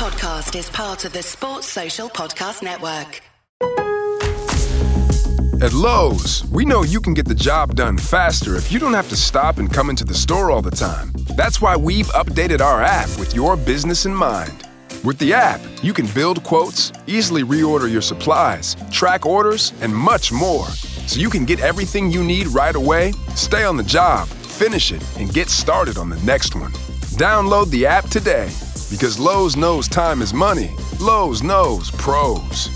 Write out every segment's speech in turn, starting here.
podcast is part of the Sports Social Podcast Network. At Lowe's, we know you can get the job done faster if you don't have to stop and come into the store all the time. That's why we've updated our app with your business in mind. With the app, you can build quotes, easily reorder your supplies, track orders, and much more. So you can get everything you need right away, stay on the job, finish it, and get started on the next one. Download the app today because Lowe's knows time is money. Lowe's knows pros.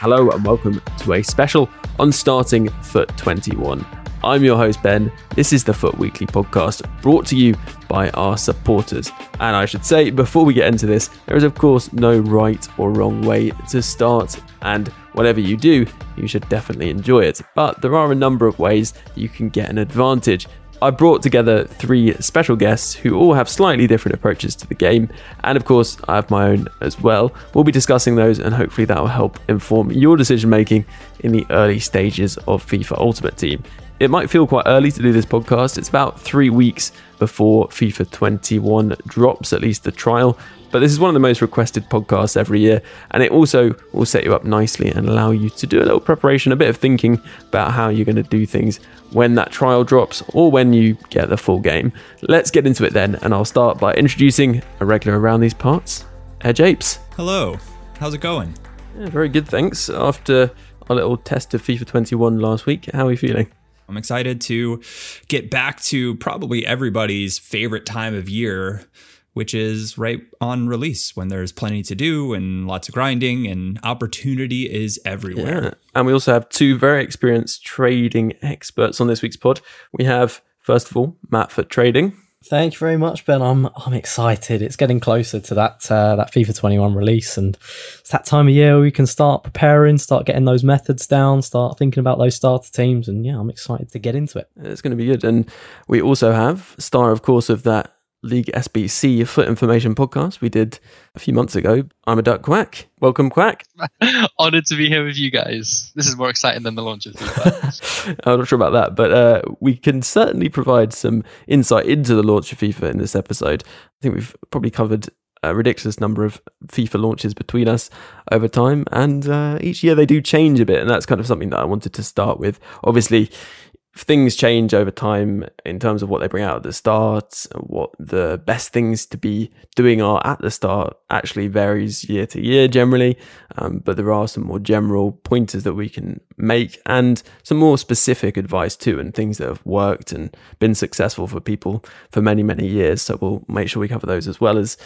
Hello and welcome to a special on starting FUT 21. I'm your host, Ben. This is the FUT Weekly podcast brought to you by our supporters. And I should say, before we get into this, there is, of course, no right or wrong way to start. And whatever you do, you should definitely enjoy it. But there are a number of ways you can get an advantage. I brought together three special guests who all have slightly different approaches to the game, and of course, I have my own as well. We'll be discussing those, and hopefully, that will help inform your decision making in the early stages of FIFA Ultimate Team. It might feel quite early to do this podcast, it's about three weeks before FIFA 21 drops, at least the trial, but this is one of the most requested podcasts every year, and it also will set you up nicely and allow you to do a little preparation, a bit of thinking about how you're going to do things when that trial drops or when you get the full game. Let's get into it then, and I'll start by introducing a regular around these parts, AirJapes. Hello, how's it going? Yeah, very good, thanks. After our little test of FIFA 21 last week, how are you feeling? I'm excited to get back to probably everybody's favorite time of year which is right on release when there's plenty to do and lots of grinding and opportunity is everywhere. Yeah. And we also have two very experienced trading experts on this week's pod. We have, first of all, Matt for trading. Thank you very much, Ben. I'm I'm excited. It's getting closer to that uh, that FIFA 21 release, and it's that time of year where we can start preparing, start getting those methods down, start thinking about those starter teams, and yeah, I'm excited to get into it. It's going to be good. And we also have star, of course, of that League SBC FUT Information podcast we did a few months ago. I'm a duck quack. Welcome, quack. Honored to be here with you guys. This is more exciting than the launch of FIFA. I'm not sure about that, but uh, we can certainly provide some insight into the launch of FIFA in this episode. I think we've probably covered a ridiculous number of FIFA launches between us over time, and uh, each year they do change a bit, and that's kind of something that I wanted to start with. Obviously, things change over time in terms of what they bring out at the start, what the best things to be doing are at the start actually varies year to year generally. Um, but there are some more general pointers that we can make and some more specific advice too, and things that have worked and been successful for people for many, many years. So we'll make sure we cover those as well as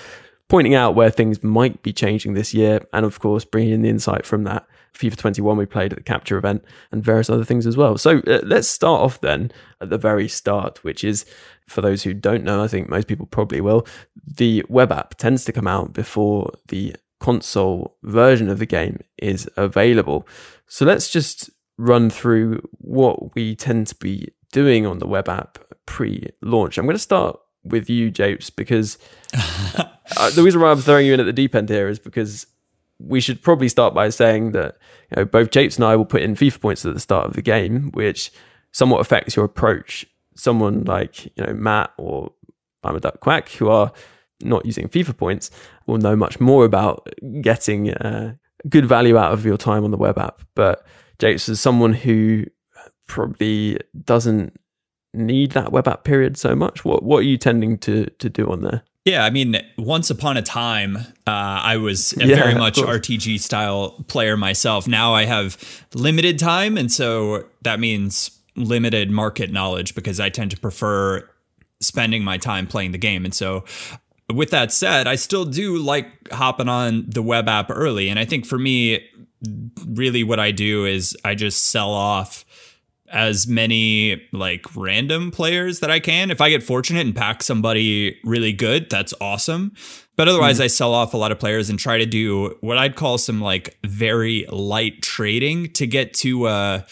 pointing out where things might be changing this year. And of course, bringing in the insight from that FIFA 21 we played at the capture event and various other things as well. So uh, let's start off then at the very start, which is for those who don't know, I think most people probably will. The web app tends to come out before the console version of the game is available. So let's just run through what we tend to be doing on the web app pre launch. I'm going to start with you, Japes, because uh, the reason why I'm throwing you in at the deep end here is because we should probably start by saying that you know, both Japes and I will put in FIFA points at the start of the game, which somewhat affects your approach. Someone like you know Matt or I'm a duck quack who are not using FIFA points will know much more about getting uh, good value out of your time on the web app. But Japes is someone who probably doesn't need that web app period so much. What what are you tending to to do on there? Yeah, I mean, once upon a time, uh, I was a yeah, very much RTG style player myself. Now I have limited time, and so that means limited market knowledge because I tend to prefer spending my time playing the game. And so, with that said, I still do like hopping on the web app early. And I think for me, really what I do is I just sell off as many like random players that I can. If I get fortunate and pack somebody really good, that's awesome. But otherwise, mm. I sell off a lot of players and try to do what I'd call some like very light trading to get to uh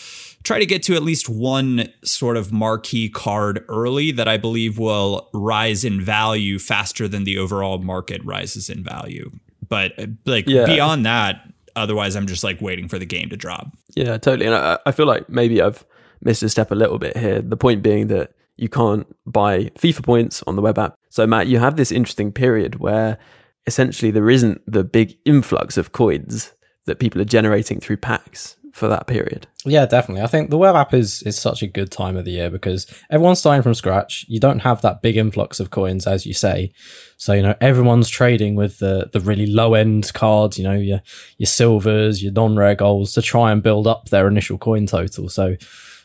try to get to at least one sort of marquee card early that I believe will rise in value faster than the overall market rises in value. But uh, like yeah. beyond that, otherwise I'm just like waiting for the game to drop. Yeah, totally. And I, I feel like maybe I've missed a step a little bit here. The point being that you can't buy FIFA points on the web app. So, Matt, you have this interesting period where essentially there isn't the big influx of coins that people are generating through packs for that period. Yeah, definitely. I think the web app is is such a good time of the year because everyone's starting from scratch. You don't have that big influx of coins, as you say. So you know everyone's trading with the the really low end cards. You know your your silvers, your non rare golds to try and build up their initial coin total. So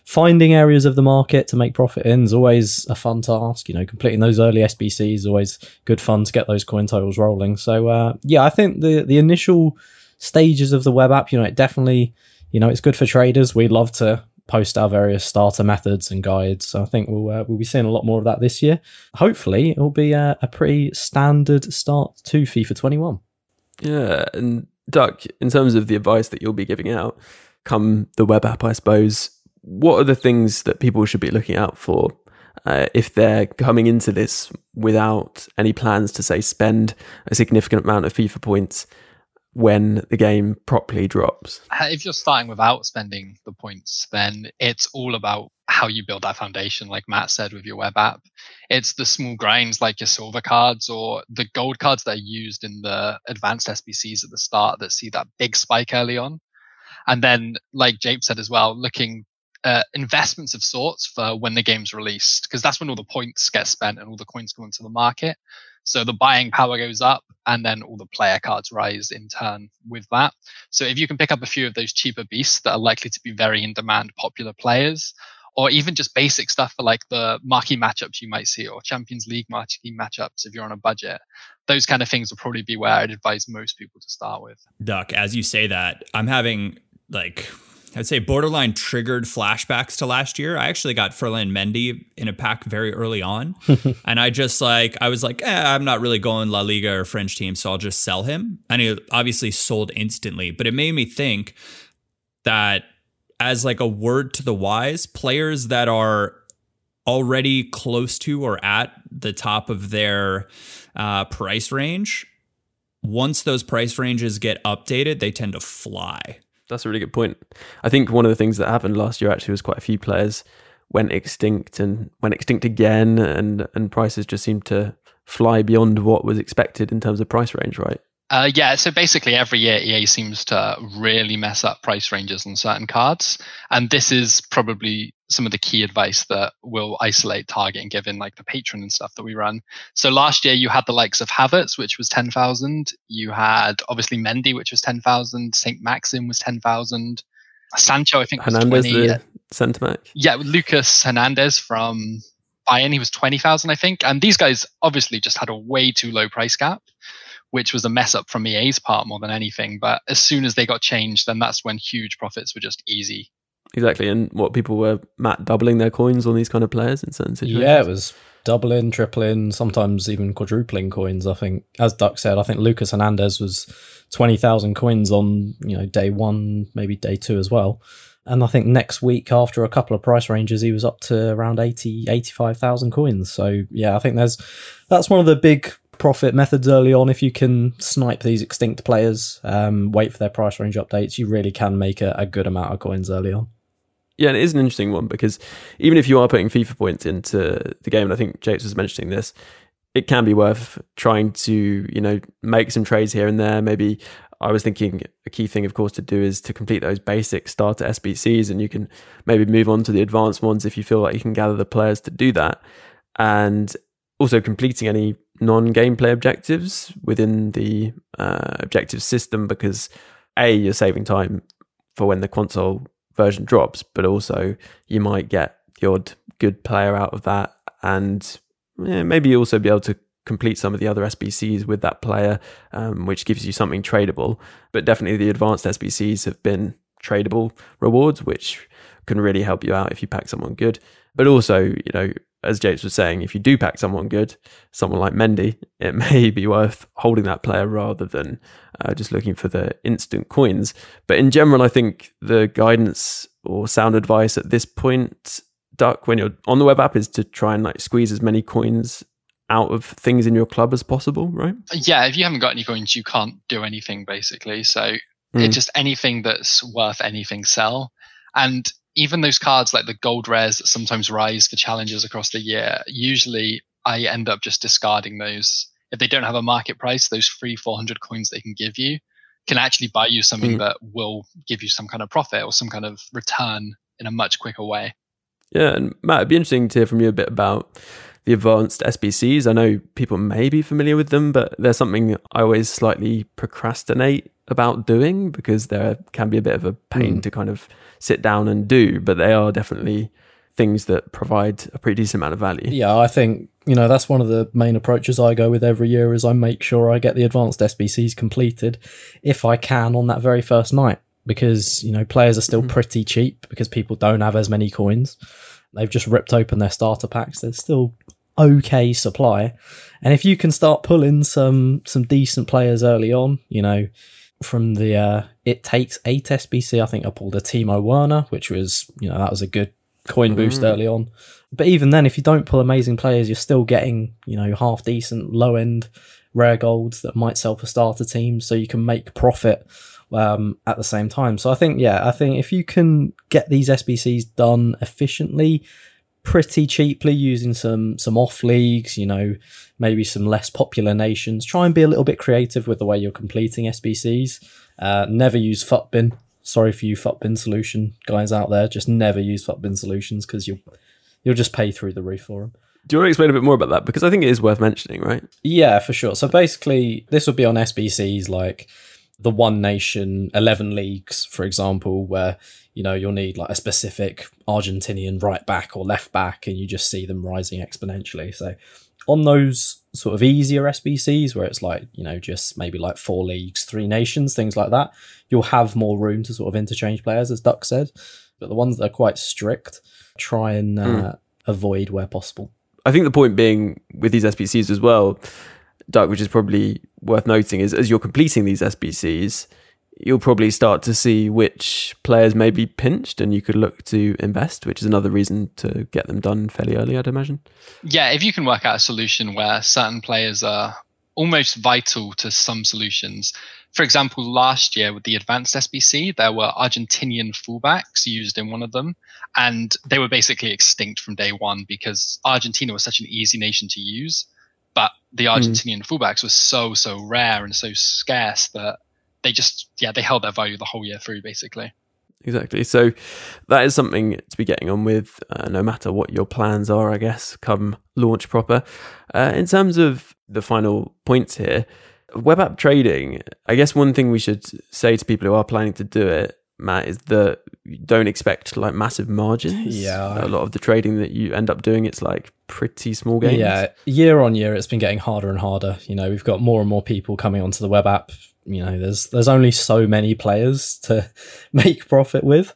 finding areas of the market to make profit in is always a fun task. You know, completing those early SBCs is always good fun to get those coin totals rolling. So uh, yeah, I think the the initial stages of the web app, you know, it definitely you know, it's good for traders. We'd love to post our various starter methods and guides. So I think we'll uh, we'll be seeing a lot more of that this year. Hopefully, it'll be a, a pretty standard start to FIFA 21. Yeah, and Duck, in terms of the advice that you'll be giving out, come the web app, I suppose. What are the things that people should be looking out for uh, if they're coming into this without any plans to say spend a significant amount of FIFA points? when the game properly drops. If you're starting without spending the points, then it's all about how you build that foundation, like Matt said with your web app. It's the small grinds like your silver cards or the gold cards that are used in the advanced SBCs at the start that see that big spike early on. And then, like Jape said as well, looking uh, investments of sorts for when the game's released, because that's when all the points get spent and all the coins go into the market. So the buying power goes up and then all the player cards rise in turn with that. So if you can pick up a few of those cheaper beasts that are likely to be very in demand popular players, or even just basic stuff for like the marquee matchups you might see or Champions League marquee matchups if you're on a budget. Those kind of things will probably be where I'd advise most people to start with. Duck, as you say that, I'm having like I'd say borderline triggered flashbacks to last year. I actually got Ferland Mendy in a pack very early on. and I just like, I was like, eh, I'm not really going La Liga or French team, so I'll just sell him. And he obviously sold instantly. But it made me think that as like a word to the wise, players that are already close to or at the top of their uh, price range, once those price ranges get updated, they tend to fly. That's a really good point. I think one of the things that happened last year actually was quite a few players went extinct and went extinct again, and and prices just seemed to fly beyond what was expected in terms of price range, right? Uh, yeah, so basically every year EA seems to really mess up price ranges on certain cards, and this is probably some of the key advice that will isolate target and give in like the Patreon and stuff that we run. So last year you had the likes of Havertz, which was ten thousand. You had obviously Mendy, which was ten thousand. Saint Maxim was ten thousand. Sancho, I think, Hernandez, was twenty. the centre back. Yeah, Lucas Hernandez from Bayern, he was twenty thousand, I think. And these guys obviously just had a way too low price cap which was a mess up from EA's part more than anything. But as soon as they got changed, then that's when huge profits were just easy. Exactly. And what people were, Matt, doubling their coins on these kind of players in certain situations? Yeah, it was doubling, tripling, sometimes even quadrupling coins. I think, as Duck said, I think Lucas Hernandez was 20,000 coins on, you know, day one, maybe day two as well. And I think next week, after a couple of price ranges, he was up to around 80, 85,000 coins. So, yeah, I think there's that's one of the big profit methods early on. If you can snipe these extinct players, um, wait for their price range updates, you really can make a, a, good amount of coins early on. Yeah, it is an interesting one because even if you are putting FIFA points into the game, and I think James was mentioning this, it can be worth trying to, you know, make some trades here and there. Maybe I was thinking a key thing, of course, to do is to complete those basic starter SBCs, and you can maybe move on to the advanced ones if you feel like you can gather the players to do that. And also completing any non-gameplay objectives within the uh, objective system because a you're saving time for when the console version drops, but also you might get odd good player out of that, and yeah, maybe also be able to complete some of the other SBCs with that player, um, which gives you something tradable. But definitely the advanced SBCs have been tradable rewards, which can really help you out if you pack someone good. But also, you know, as James was saying, if you do pack someone good, someone like Mendy, it may be worth holding that player rather than uh, just looking for the instant coins. But in general, I think the guidance or sound advice at this point, Duck, when you're on the web app, is to try and like squeeze as many coins out of things in your club as possible, right? Yeah, if you haven't got any coins, you can't do anything basically. So mm. it's just anything that's worth anything sell. And even those cards like the gold rares that sometimes rise for challenges across the year, usually I end up just discarding those. If they don't have a market price, those free 400 coins they can give you can actually buy you something mm. that will give you some kind of profit or some kind of return in a much quicker way. Yeah, and Matt, it'd be interesting to hear from you a bit about the advanced SBCs. I know people may be familiar with them, but they're something I always slightly procrastinate about doing because there can be a bit of a pain mm. to kind of sit down and do, but they are definitely things that provide a pretty decent amount of value. Yeah, I think you know that's one of the main approaches I go with every year is I make sure I get the advanced SBCs completed if I can on that very first night because you know players are still mm-hmm. pretty cheap because people don't have as many coins. They've just ripped open their starter packs. There's still okay supply, and if you can start pulling some some decent players early on, you know, from the uh, it takes eight SBC. I think I pulled a Timo Werner, which was you know that was a good coin boost mm. early on. But even then, if you don't pull amazing players, you're still getting you know half decent low end rare golds that might sell for starter teams, so you can make profit um, at the same time. So I think yeah, I think if you can get these SBCs done efficiently, pretty cheaply using some some off leagues, you know, maybe some less popular nations. Try and be a little bit creative with the way you're completing SBCs. Uh, never use FUTBIN sorry for you FUTBIN solution guys out there. Just never use FUTBIN solutions because you'll you'll just pay through the roof for them. Do you want to explain a bit more about that? Because I think it is worth mentioning, right? Yeah, for sure. So basically, this would be on SBCs like the One Nation 11 leagues, for example, where you know you'll need like a specific Argentinian right back or left back, and you just see them rising exponentially. So on those sort of easier SBCs where it's like, you know, just maybe like four leagues, three nations, things like that, you'll have more room to sort of interchange players, as Duck said. But the ones that are quite strict, try and uh, mm. avoid where possible. I think the point being with these SBCs as well, Duck, which is probably worth noting, is as you're completing these SBCs, you'll probably start to see which players may be pinched and you could look to invest, which is another reason to get them done fairly early, I'd imagine. Yeah, if you can work out a solution where certain players are almost vital to some solutions. For example, last year with the advanced SBC, there were Argentinian fullbacks used in one of them, and they were basically extinct from day one because Argentina was such an easy nation to use. But the hmm. Argentinian mm. fullbacks were so, so rare and so scarce that they just yeah they held their value the whole year through basically exactly so that is something to be getting on with uh, no matter what your plans are i guess come launch proper uh, in terms of the final points here web app trading i guess one thing we should say to people who are planning to do it Matt, is that you don't expect like massive margins. Yeah. A lot of the trading that you end up doing, it's like pretty small gains. Yeah. Year on year, it's been getting harder and harder. You know, we've got more and more people coming onto the web app you know there's there's only so many players to make profit with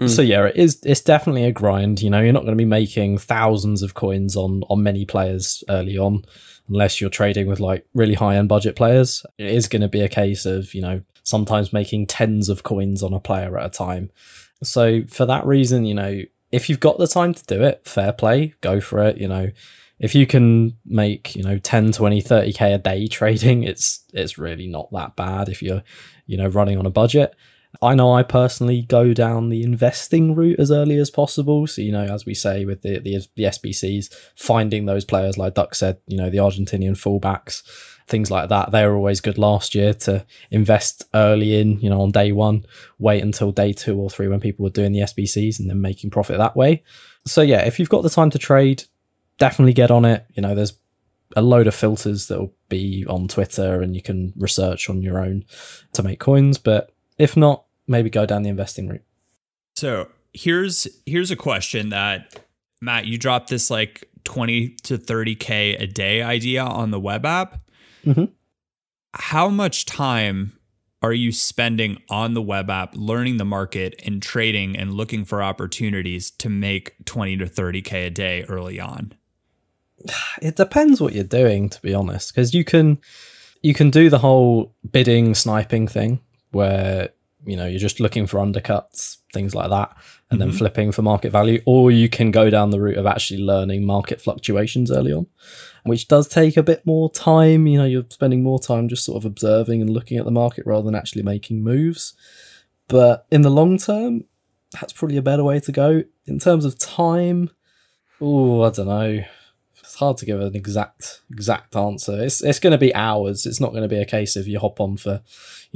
mm. so yeah it is it's definitely a grind you know you're not going to be making thousands of coins on on many players early on unless you're trading with like really high end budget players it is going to be a case of you know sometimes making tens of coins on a player at a time. So for that reason you know if you've got the time to do it fair play go for it you know. If you can make you know 10 20 30k a day trading it's it's really not that bad if you're you know running on a budget i know i personally go down the investing route as early as possible so you know as we say with the the, the sbcs finding those players like duck said you know the argentinian fullbacks things like that they were always good last year to invest early in you know on day one wait until day two or three when people were doing the sbcs and then making profit that way so yeah if you've got the time to trade definitely get on it. You know, there's a load of filters that will be on Twitter and you can research on your own to make coins. But if not, maybe go down the investing route. So here's here's a question that Matt, you dropped this like 20 to 30k a day idea on the web app. Mm-hmm. How much time are you spending on the web app learning the market and trading and looking for opportunities to make 20 to 30k a day early on? it depends what you're doing to be honest because you can you can do the whole bidding sniping thing where you know you're just looking for undercuts things like that and mm-hmm. then flipping for market value or you can go down the route of actually learning market fluctuations early on which does take a bit more time you know you're spending more time just sort of observing and looking at the market rather than actually making moves but in the long term that's probably a better way to go. In terms of time, oh, I don't know. It's hard to give an exact exact answer. It's it's going to be hours. It's not going to be a case of you hop on for,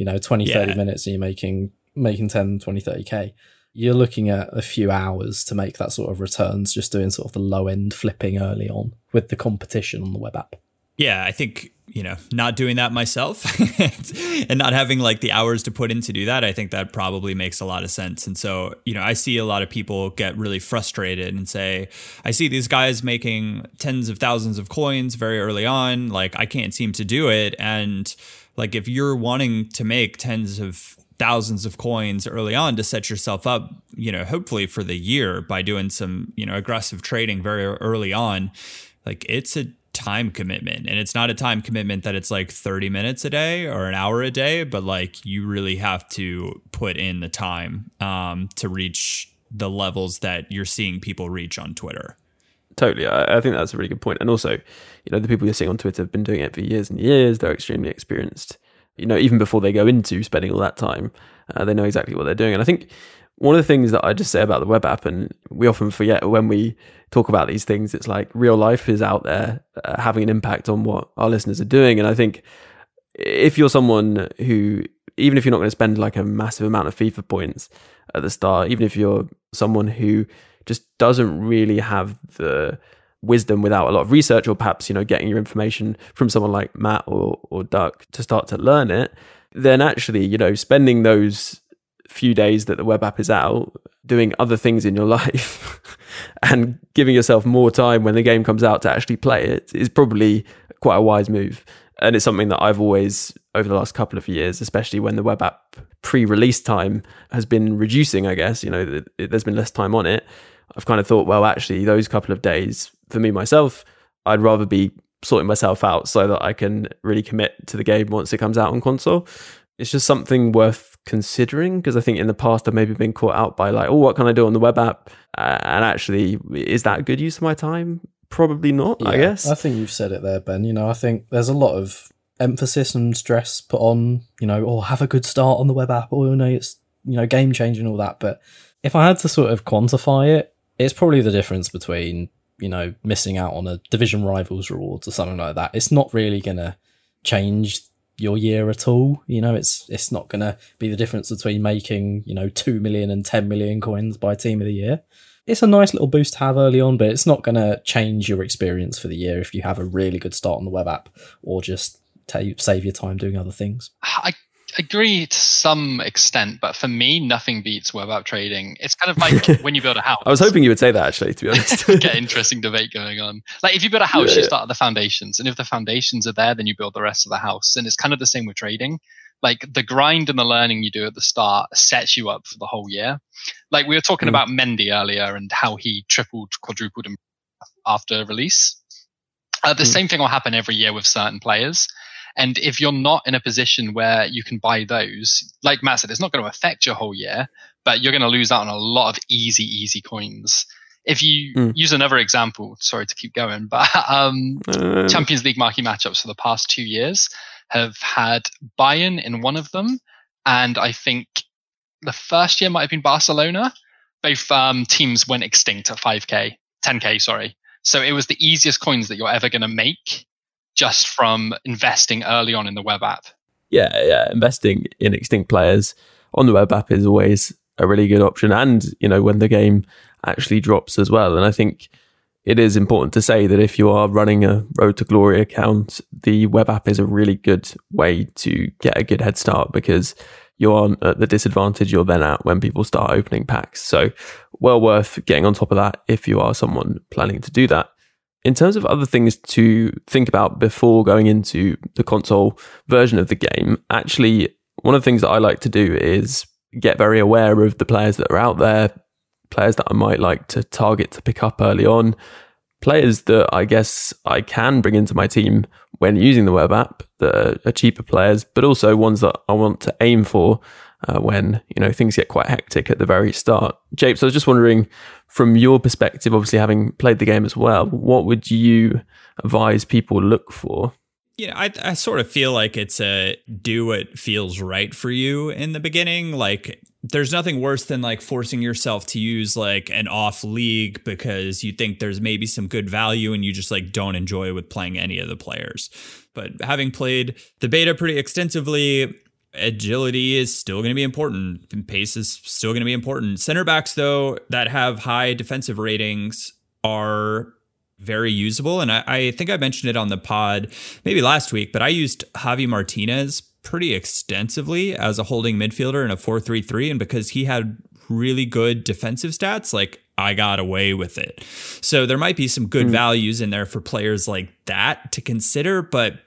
you know, 20, yeah. 30 minutes and you're making making 10, 20, 30k. You're looking at a few hours to make that sort of returns, just doing sort of the low end flipping early on with the competition on the web app. Yeah, I think you know, not doing that myself and not having like the hours to put in to do that, I think that probably makes a lot of sense. And so, you know, I see a lot of people get really frustrated and say, I see these guys making tens of thousands of coins very early on. Like, I can't seem to do it. And like, if you're wanting to make tens of thousands of coins early on to set yourself up, you know, hopefully for the year by doing some, you know, aggressive trading very early on, like, it's a time commitment. And it's not a time commitment that it's like 30 minutes a day or an hour a day but like you really have to put in the time um, to reach the levels that you're seeing people reach on twitter totally I, I, think that's a really good point. and also you know the people you're seeing on twitter have been doing it for years and years they're extremely experienced you know even before they go into spending all that time uh, they know exactly what they're doing and i think one of the things that I just say about the web app, and we often forget when we talk about these things, it's like real life is out there uh, having an impact on what our listeners are doing. And I think if you're someone who, even if you're not going to spend like a massive amount of FIFA points at the start, even if you're someone who just doesn't really have the wisdom without a lot of research, or perhaps you know getting your information from someone like Matt or or Duck to start to learn it, then actually you know spending those few days that the web app is out doing other things in your life and giving yourself more time when the game comes out to actually play it is probably quite a wise move. And it's something that I've always over the last couple of years especially when the web app pre-release time has been reducing I guess you know there's been less time on it I've kind of thought well actually those couple of days for me myself I'd rather be sorting myself out so that I can really commit to the game once it comes out on console it's just something worth considering because I think in the past I've maybe been caught out by like, oh, what can I do on the web app? Uh, and actually, is that a good use of my time? Probably not, yeah, I guess. I think you've said it there, Ben. You know, I think there's a lot of emphasis and stress put on, you know, oh, have a good start on the web app, or, you know, it's, you know, game changing, all that. But if I had to sort of quantify it, it's probably the difference between, you know, missing out on a division rivals rewards or something like that. It's not really to change your year at all. You know, it's it's not to be the difference between making you know two million and ten million coins by team of the year. It's a nice little boost to have early on, but it's not to change your experience for the year if you have a really good start on the web app or just t- save your time doing other things. I agree to some extent, but for me, nothing beats web app trading. It's kind of like when you build a house. I was hoping you would say that actually, to be honest. Get interesting debate going on. Like if you build a house, yeah, you start at the foundations, and if the foundations are there, then you build the rest of the house. And it's kind of the same with trading. Like the grind and the learning you do at the start sets you up for the whole year. Like we were talking mm. about Mendy earlier and how he tripled, quadrupled after release. Uh, the mm. same thing will happen every year with certain players. And if you're not in a position where you can buy those, like Matt said, it's not going to affect your whole year, but you're going to lose out on a lot of easy, easy coins. If you mm. use another example, sorry to keep going, but um, uh. Champions League marquee matchups for the past two years have had Bayern in one of them, and I think the first year might have been Barcelona. Both um, teams went extinct at 5k, 10k, sorry. So it was the easiest coins that you're ever going to make just from investing early on in the web app. Yeah, yeah, investing in extinct players on the web app is always a really good option and, you know, when the game actually drops as well. And I think it is important to say that if you are running a Road to Glory account, the web app is a really good way to get a good head start because you're on at the disadvantage you're then at when people start opening packs. So, well worth getting on top of that if you are someone planning to do that. In terms of other things to think about before going into the console version of the game, actually, one of the things that I like to do is get very aware of the players that are out there, players that I might like to target to pick up early on, players that I guess I can bring into my team when using the web app that are cheaper players, but also ones that I want to aim for uh, when you know things get quite hectic at the very start. Japes, I was just wondering, from your perspective, obviously having played the game as well, what would you advise people look for? Yeah, I, I sort of feel like it's a do what feels right for you in the beginning. Like there's nothing worse than like forcing yourself to use like an off league because you think there's maybe some good value and you just like don't enjoy with playing any of the players. But having played the beta pretty extensively, agility is still going to be important. And pace is still going to be important. Center backs, though, that have high defensive ratings are very usable. And I, I, think I mentioned it on the pod maybe last week, but I used Javi Martinez pretty extensively as a holding midfielder in a 4 3 3. And because he had really good defensive stats, like I got away with it. So there might be some good mm. values in there for players like that to consider. But,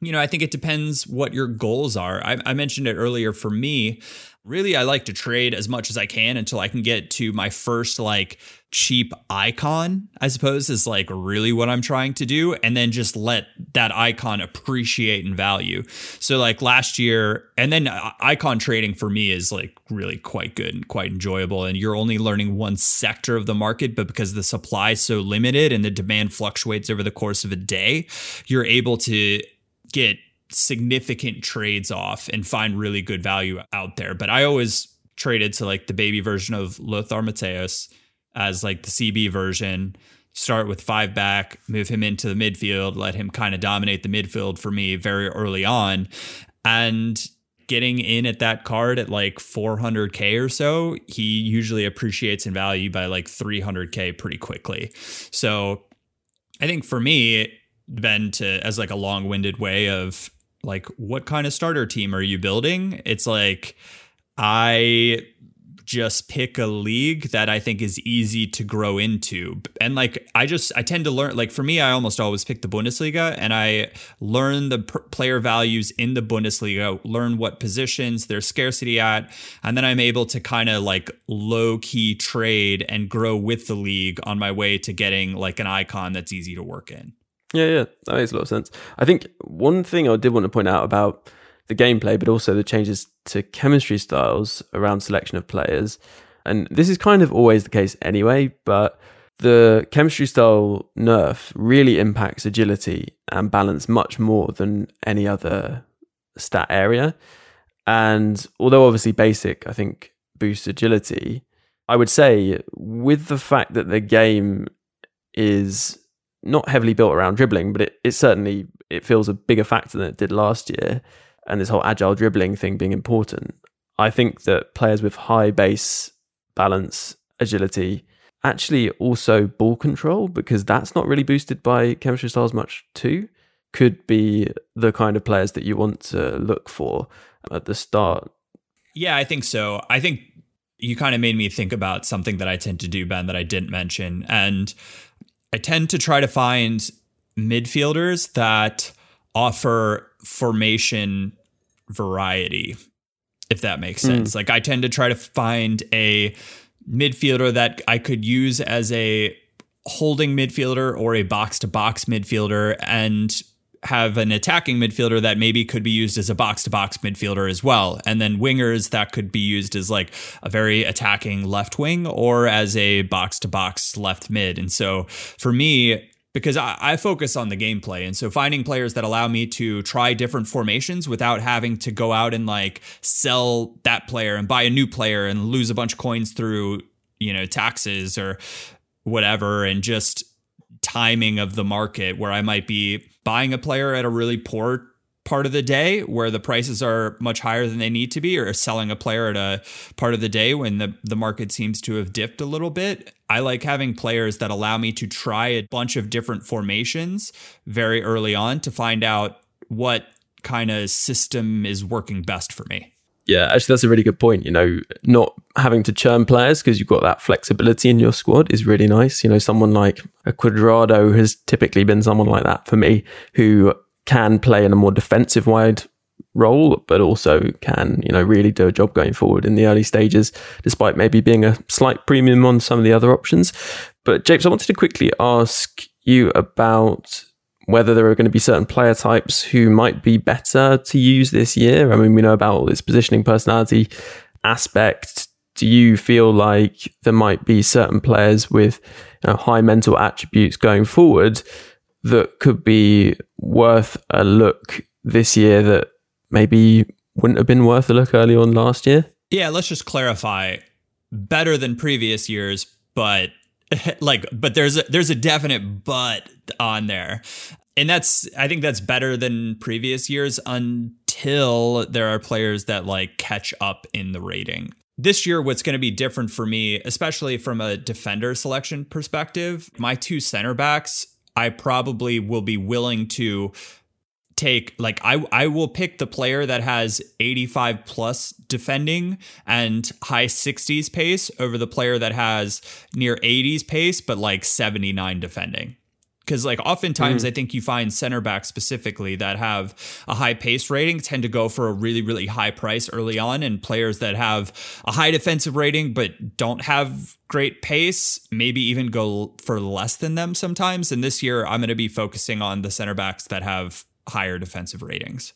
you know, I think it depends what your goals are. I, I mentioned it earlier for me. Really, I like to trade as much as I can until I can get to my first like cheap icon, I suppose, is like really what I'm trying to do. And then just let that icon appreciate in value. So, like last year, and then uh, icon trading for me is like really quite good and quite enjoyable. And you're only learning one sector of the market, but because the supply is so limited and the demand fluctuates over the course of a day, you're able to get significant trades off and find really good value out there. But I always traded to like the baby version of Lothar Matthäus as like the CB version. Start with five back, move him into the midfield, let him kind of dominate the midfield for me very early on. And getting in at that card at like 400k or so, he usually appreciates in value by like 300k pretty quickly. So I think for me, Ben, to as like a long-winded way of like what kind of starter team are you building? It's like I just pick a league that I think is easy to grow into. And like I just I tend to learn like for me I almost always pick the Bundesliga and I learn the player values in the Bundesliga, learn what positions there's scarcity at, and then I'm able to kind of like low key trade and grow with the league on my way to getting like an icon that's easy to work in. Yeah, yeah, that makes a lot of sense. I think one thing I did want to point out about the gameplay, but also the changes to chemistry styles around selection of players. And this is kind of always the case anyway, but the chemistry style nerf really impacts agility and balance much more than any other stat area. And although obviously basic, I think, boosts agility, I would say with the fact that the game is not heavily built around dribbling, but it, it certainly it feels a bigger factor than it did last year and this whole agile dribbling thing being important, I think that players with high base balance, agility, actually also ball control, because that's not really boosted by chemistry styles much too, could be the kind of players that you want to look for at the start. Yeah, I think so. I think you kind of made me think about something that I tend to do, Ben, that I didn't mention. And I tend to try to find midfielders that offer formation variety, if that makes hmm. sense. Mm. Like I tend to try to find a midfielder that I could use as a holding midfielder or a box to box midfielder and have an attacking midfielder that maybe could be used as a box to box midfielder as well. And then wingers that could be used as like a very attacking left wing or as a box to box left mid. And so for me, because I, I, focus on the gameplay. And so finding players that allow me to try different formations without having to go out and like sell that player and buy a new player and lose a bunch of coins through, you know, taxes or whatever and just timing of the market where I might be buying a player at a really poor part of the day where the prices are much higher than they need to be or selling a player at a part of the day when the, the market seems to have dipped a little bit. I like having players that allow me to try a bunch of different formations very early on to find out what kind of system is working best for me. Yeah, actually, that's a really good point. You know, not having to churn players because you've got that flexibility in your squad is really nice. You know, someone like a Cuadrado has typically been someone like that for me who can play in a more defensive wide role, but also can, you know, really do a job going forward in the early stages, despite maybe being a slight premium on some of the other options. But Japes, I wanted to quickly ask you about whether there are going to be certain player types who might be better to use this year. I mean, we know about all this positioning personality aspect. Do you feel like there might be certain players with you know, high mental attributes going forward that could be worth a look this year that maybe wouldn't have been worth a look early on last year? Yeah, let's just clarify. Better than previous years, but like but there's a there's a definite but on there. And that's I think that's better than previous years until there are players that like catch up in the rating this year, what's going to be different for me, especially from a defender selection perspective, my two center backs, I probably will be willing to take like I I will pick the player that has 85 plus defending and high 60s pace over the player that has near 80s pace but like 79 defending because like oftentimes mm. I think you find center backs specifically that have a high pace rating tend to go for a really really high price early on, and players that have a high defensive rating but don't have great pace maybe even go for less than them sometimes. And this year I'm going to be focusing on the center backs that have higher defensive ratings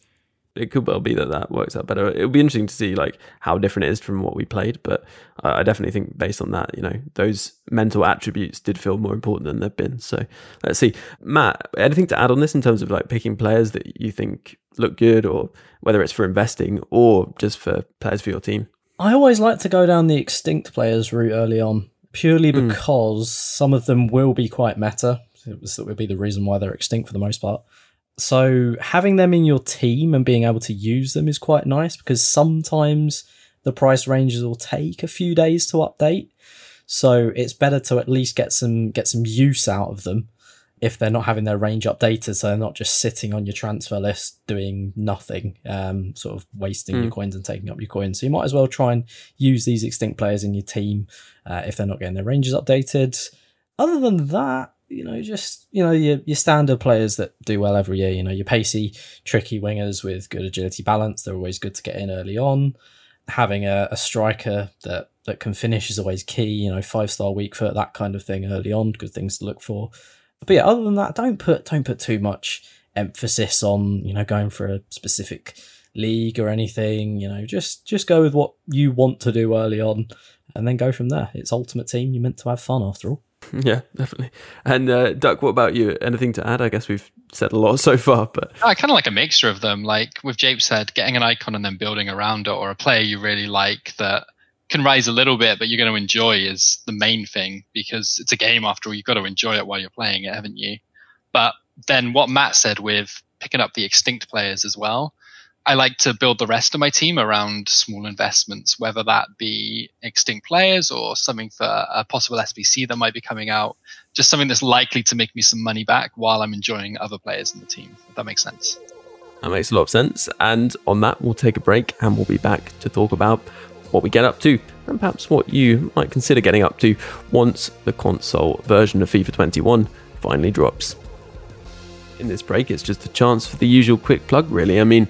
it could well be that that works out better. It'll be interesting to see like how different it is from what we played, but I definitely think based on that, you know, those mental attributes did feel more important than they've been. So let's see, Matt, anything to add on this in terms of like picking players that you think look good, or whether it's for investing or just for players for your team? I always like to go down the extinct players route early on, purely hmm. because mm. some of them will be quite meta. That would be the reason why they're extinct for the most part. So having them in your team and being able to use them is quite nice because sometimes the price ranges will take a few days to update. So it's better to at least get some get some use out of them if they're not having their range updated, so they're not just sitting on your transfer list doing nothing, um, sort of wasting mm. your hmm. coins and taking up your coins. So you might as well try and use these extinct players in your team uh, if they're not getting their ranges updated. Other than that, you know, just you know your your standard players that do well every year. You know, your pacey, tricky wingers with good agility balance. They're always good to get in early on. Having a, a striker that that can finish is always key. You know, five star weak foot, that kind of thing early on. Good things to look for. But yeah, other than that, don't put don't put too much emphasis on you know going for a specific league or anything. You know, just just go with what you want to do early on, and then go from there. It's ultimate team. You're meant to have fun after all. Yeah, definitely. And uh, Duck, what about you? Anything to add? I guess we've said a lot so far, but I kind of like a mixture of them. Like with Jape said, getting an icon and then building around it, or a player you really like that can rise a little bit, but you're going to enjoy is the main thing because it's a game after all. You've got to enjoy it while you're playing it, haven't you? But then what Matt said with picking up the extinct players as well, I like to build the rest of my team around small investments, whether that be extinct players or something for a possible SBC that might be coming out. Just something that's likely to make me some money back while I'm enjoying other players in the team. If that makes sense. That makes a lot of sense. And on that, we'll take a break and we'll be back to talk about what we get up to and perhaps what you might consider getting up to once the console version of FIFA 21 finally drops. In this break, it's just a chance for the usual quick plug, really. I mean,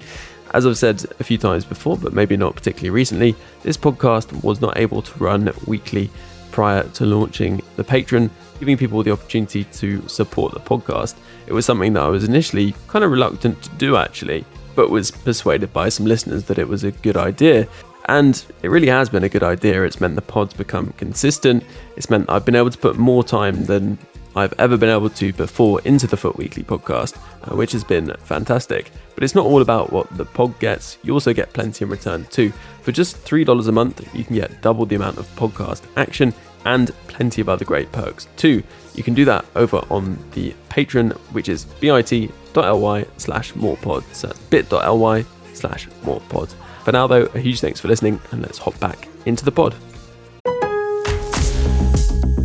as I've said a few times before, but maybe not particularly recently, this podcast was not able to run weekly prior to launching the Patreon, giving people the opportunity to support the podcast. It was something that I was initially kind of reluctant to do actually, but was persuaded by some listeners that it was a good idea. And it really has been a good idea. It's meant the pod's become consistent. It's meant I've been able to put more time than I've ever been able to before into the FUT Weekly podcast, uh, which has been fantastic. But it's not all about what the pod gets, you also get plenty in return too. For just $3 a month, you can get double the amount of podcast action and plenty of other great perks too. You can do that over on the Patreon, which is bit.ly slash morepod. So that's bit.ly slash morepod. For now though, a huge thanks for listening and let's hop back into the pod.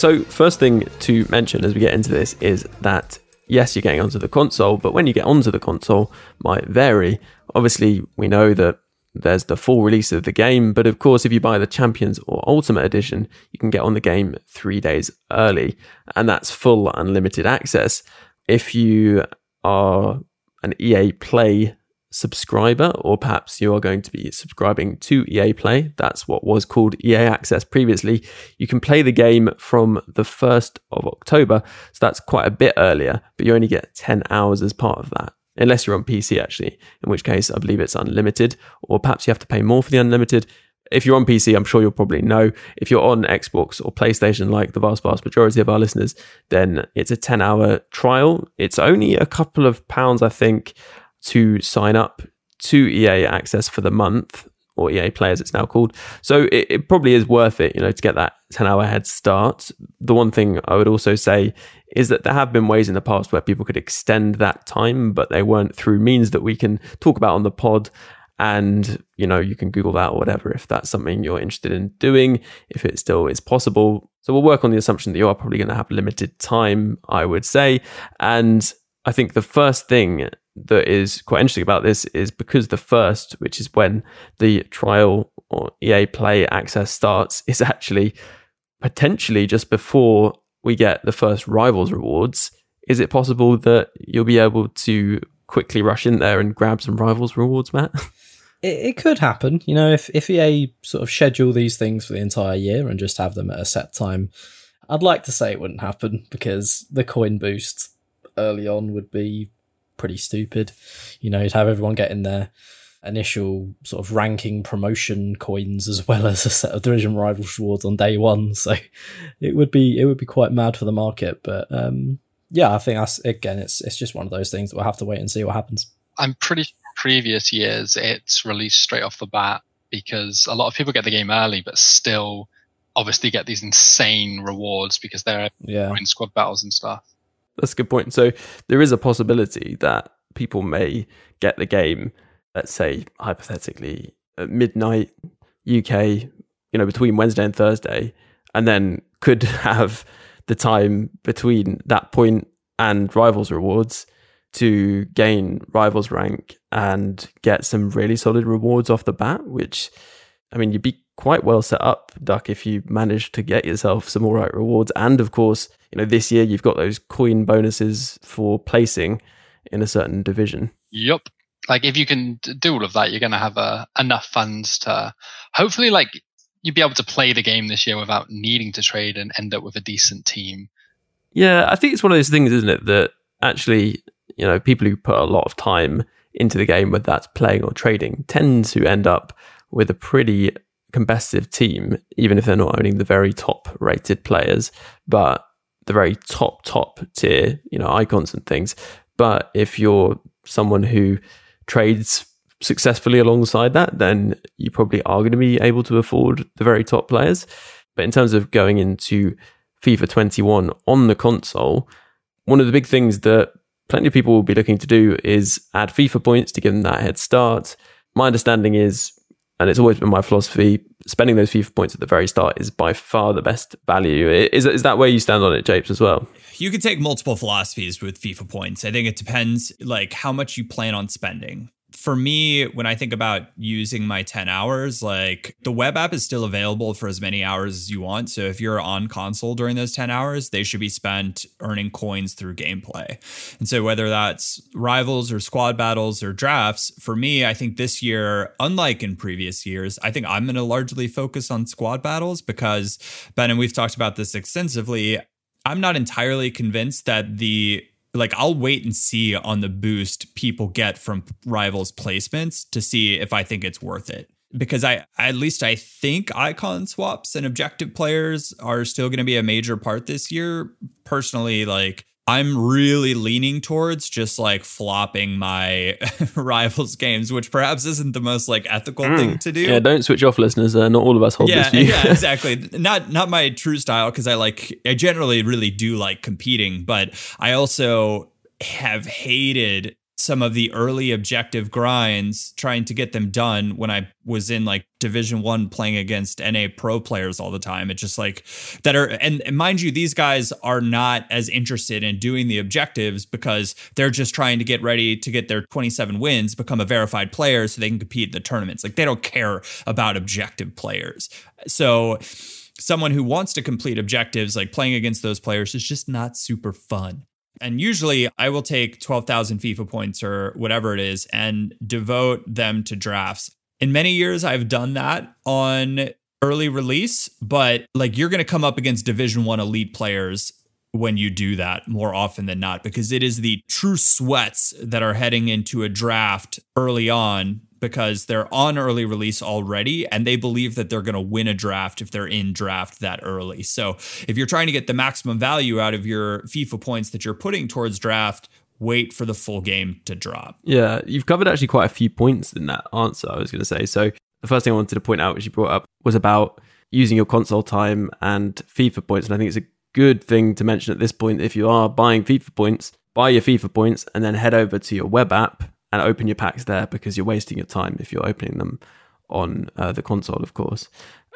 So, first thing to mention as we get into this is that yes, you're getting onto the console, but when you get onto the console might vary. Obviously, we know that there's the full release of the game, but of course, if you buy the Champions or Ultimate Edition, you can get on the game three days early, and that's full unlimited access. If you are an EA Play subscriber, or perhaps you are going to be subscribing to EA Play, that's what was called EA Access previously, you can play the game from the 1st of October. So that's quite a bit earlier, but you only get 10 hours as part of that. Unless you're on PC, actually, in which case I believe it's unlimited, or perhaps you have to pay more for the unlimited. If you're on PC, I'm sure you'll probably know. If you're on Xbox or PlayStation, like the vast, vast majority of our listeners, then it's a 10 hour trial. It's only a couple of pounds, I think, to sign up to EA Access for the month or EA Play as it's now called. So it, it, probably is worth it, you know, to get that 10 hour head start. The one thing I would also say is that there have been ways in the past where people could extend that time, but they weren't through means that we can talk about on the pod. And, you know, you can Google that or whatever if that's something you're interested in doing, if it still is possible. So we'll work on the assumption that you are probably going to have limited time, I would say. And I think the first thing that is quite interesting about this is because the first, which is when the trial or EA Play access starts, is actually potentially just before we get the first Rivals rewards. Is it possible that you'll be able to quickly rush in there and grab some Rivals rewards, Matt? It, it could happen, you know, if if EA sort of schedule these things for the entire year and just have them at a set time. I'd like to say it wouldn't happen because the coin boost early on would be pretty stupid. You know, you'd have everyone getting their initial sort of ranking promotion coins as well as a set of division rivals rewards on day one. So it would be it would be quite mad for the market. But um, yeah, I think that's again, it's it's just one of those things that we'll have to wait and see what happens. I'm pretty sure previous years it's released straight off the bat because a lot of people get the game early, but still obviously get these insane rewards because they're yeah. in squad battles and stuff. That's a good point. So there is a possibility that people may get the game, let's say hypothetically at midnight UK, you know, between Wednesday and Thursday, and then could have the time between that point and Rivals rewards to gain Rivals rank and get some really solid rewards off the bat, which I mean, you'd be quite well set up, Duck, if you manage to get yourself some all right rewards. And of course, you know, this year you've got those coin bonuses for placing in a certain division. Yep. Like if you can do all of that, you're going to have uh, enough funds to hopefully like you'd be able to play the game this year without needing to trade and end up with a decent team. Yeah, I think it's one of those things, isn't it, that actually, you know, people who put a lot of time into the game, whether that's playing or trading, tend to end up with a pretty competitive team, even if they're not owning the very top rated players, but the very top, top tier, you know, icons and things. But if you're someone who trades successfully alongside that, then you probably are going to be able to afford the very top players. But in terms of going into FIFA 21 on the console, one of the big things that plenty of people will be looking to do is add FIFA points to give them that head start. My understanding is and it's always been my philosophy. Spending those FIFA points at the very start is by far the best value. Is is that where you stand on it, Japes, as well? You could take multiple philosophies with FIFA points. I think it depends, like how much you plan on spending for me, when I think about using my 10 hours, like the web app is still available for as many hours as you want. So if you're on console during those 10 hours, they should be spent earning coins through gameplay. And so whether that's rivals or squad battles or drafts, for me, I think this year, unlike in previous years, I think I'm going to largely focus on squad battles because, Ben, and we've talked about this extensively. I'm not entirely convinced that the like I'll wait and see on the boost people get from rivals placements to see if I think it's worth it. Because I at least I think icon swaps and objective players are still going to be a major part this year. Personally, like I'm really leaning towards just like flopping my rivals games, which perhaps isn't the most like ethical mm. thing to do. Yeah, don't switch off, listeners. Uh, not all of us hold yeah, this view. yeah, exactly. Not not my true style because I like I generally really do like competing, but I also have hated some of the early objective grinds trying to get them done when I was in like division 1 playing against NA pro players all the time. It's just like that are and, and, mind you these guys are not as interested in doing the objectives because they're just trying to get ready to get their 27 wins become a verified player so they can compete in the tournaments. Like they don't care about objective players. So someone who wants to complete objectives like playing against those players is just not super fun And usually I will take 12,000 FIFA points or whatever it is and devote them to drafts. In many years, I've done that on early release, but like you're going to come up against Division One elite players when you do that more often than not because it is the true sweats that are heading into a draft early on because they're on early release already and they believe that they're going to win a draft if they're in draft that early. So, if you're trying to get the maximum value out of your FIFA points that you're putting towards draft, wait for the full game to drop. Yeah, you've covered actually quite a few points in that answer, I was going to say. So, the first thing I wanted to point out, which you brought up, was about using your console time and FIFA points. And I think it's a good thing to mention at this point if you are buying FIFA points, buy your FIFA points and then head over to your web app and open your packs there because you're wasting your time if you're opening them on uh, the console, of course.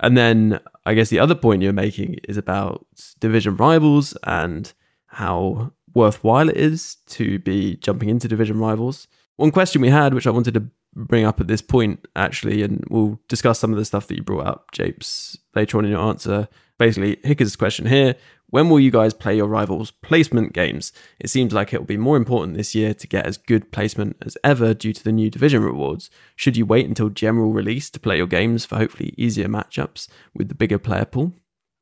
And then I guess the other point you're making is about division rivals and how worthwhile it is to be jumping into division rivals. One question we had, which I wanted to bring up at this point, actually, and we'll discuss some of the stuff that you brought up, Japes, later on in your answer. Basically, Hicker's question here when will you guys play your rivals' placement games? It seems like it will be more important this year to get as good placement as ever due to the new division rewards. Should you wait until general release to play your games for hopefully easier matchups with the bigger player pool?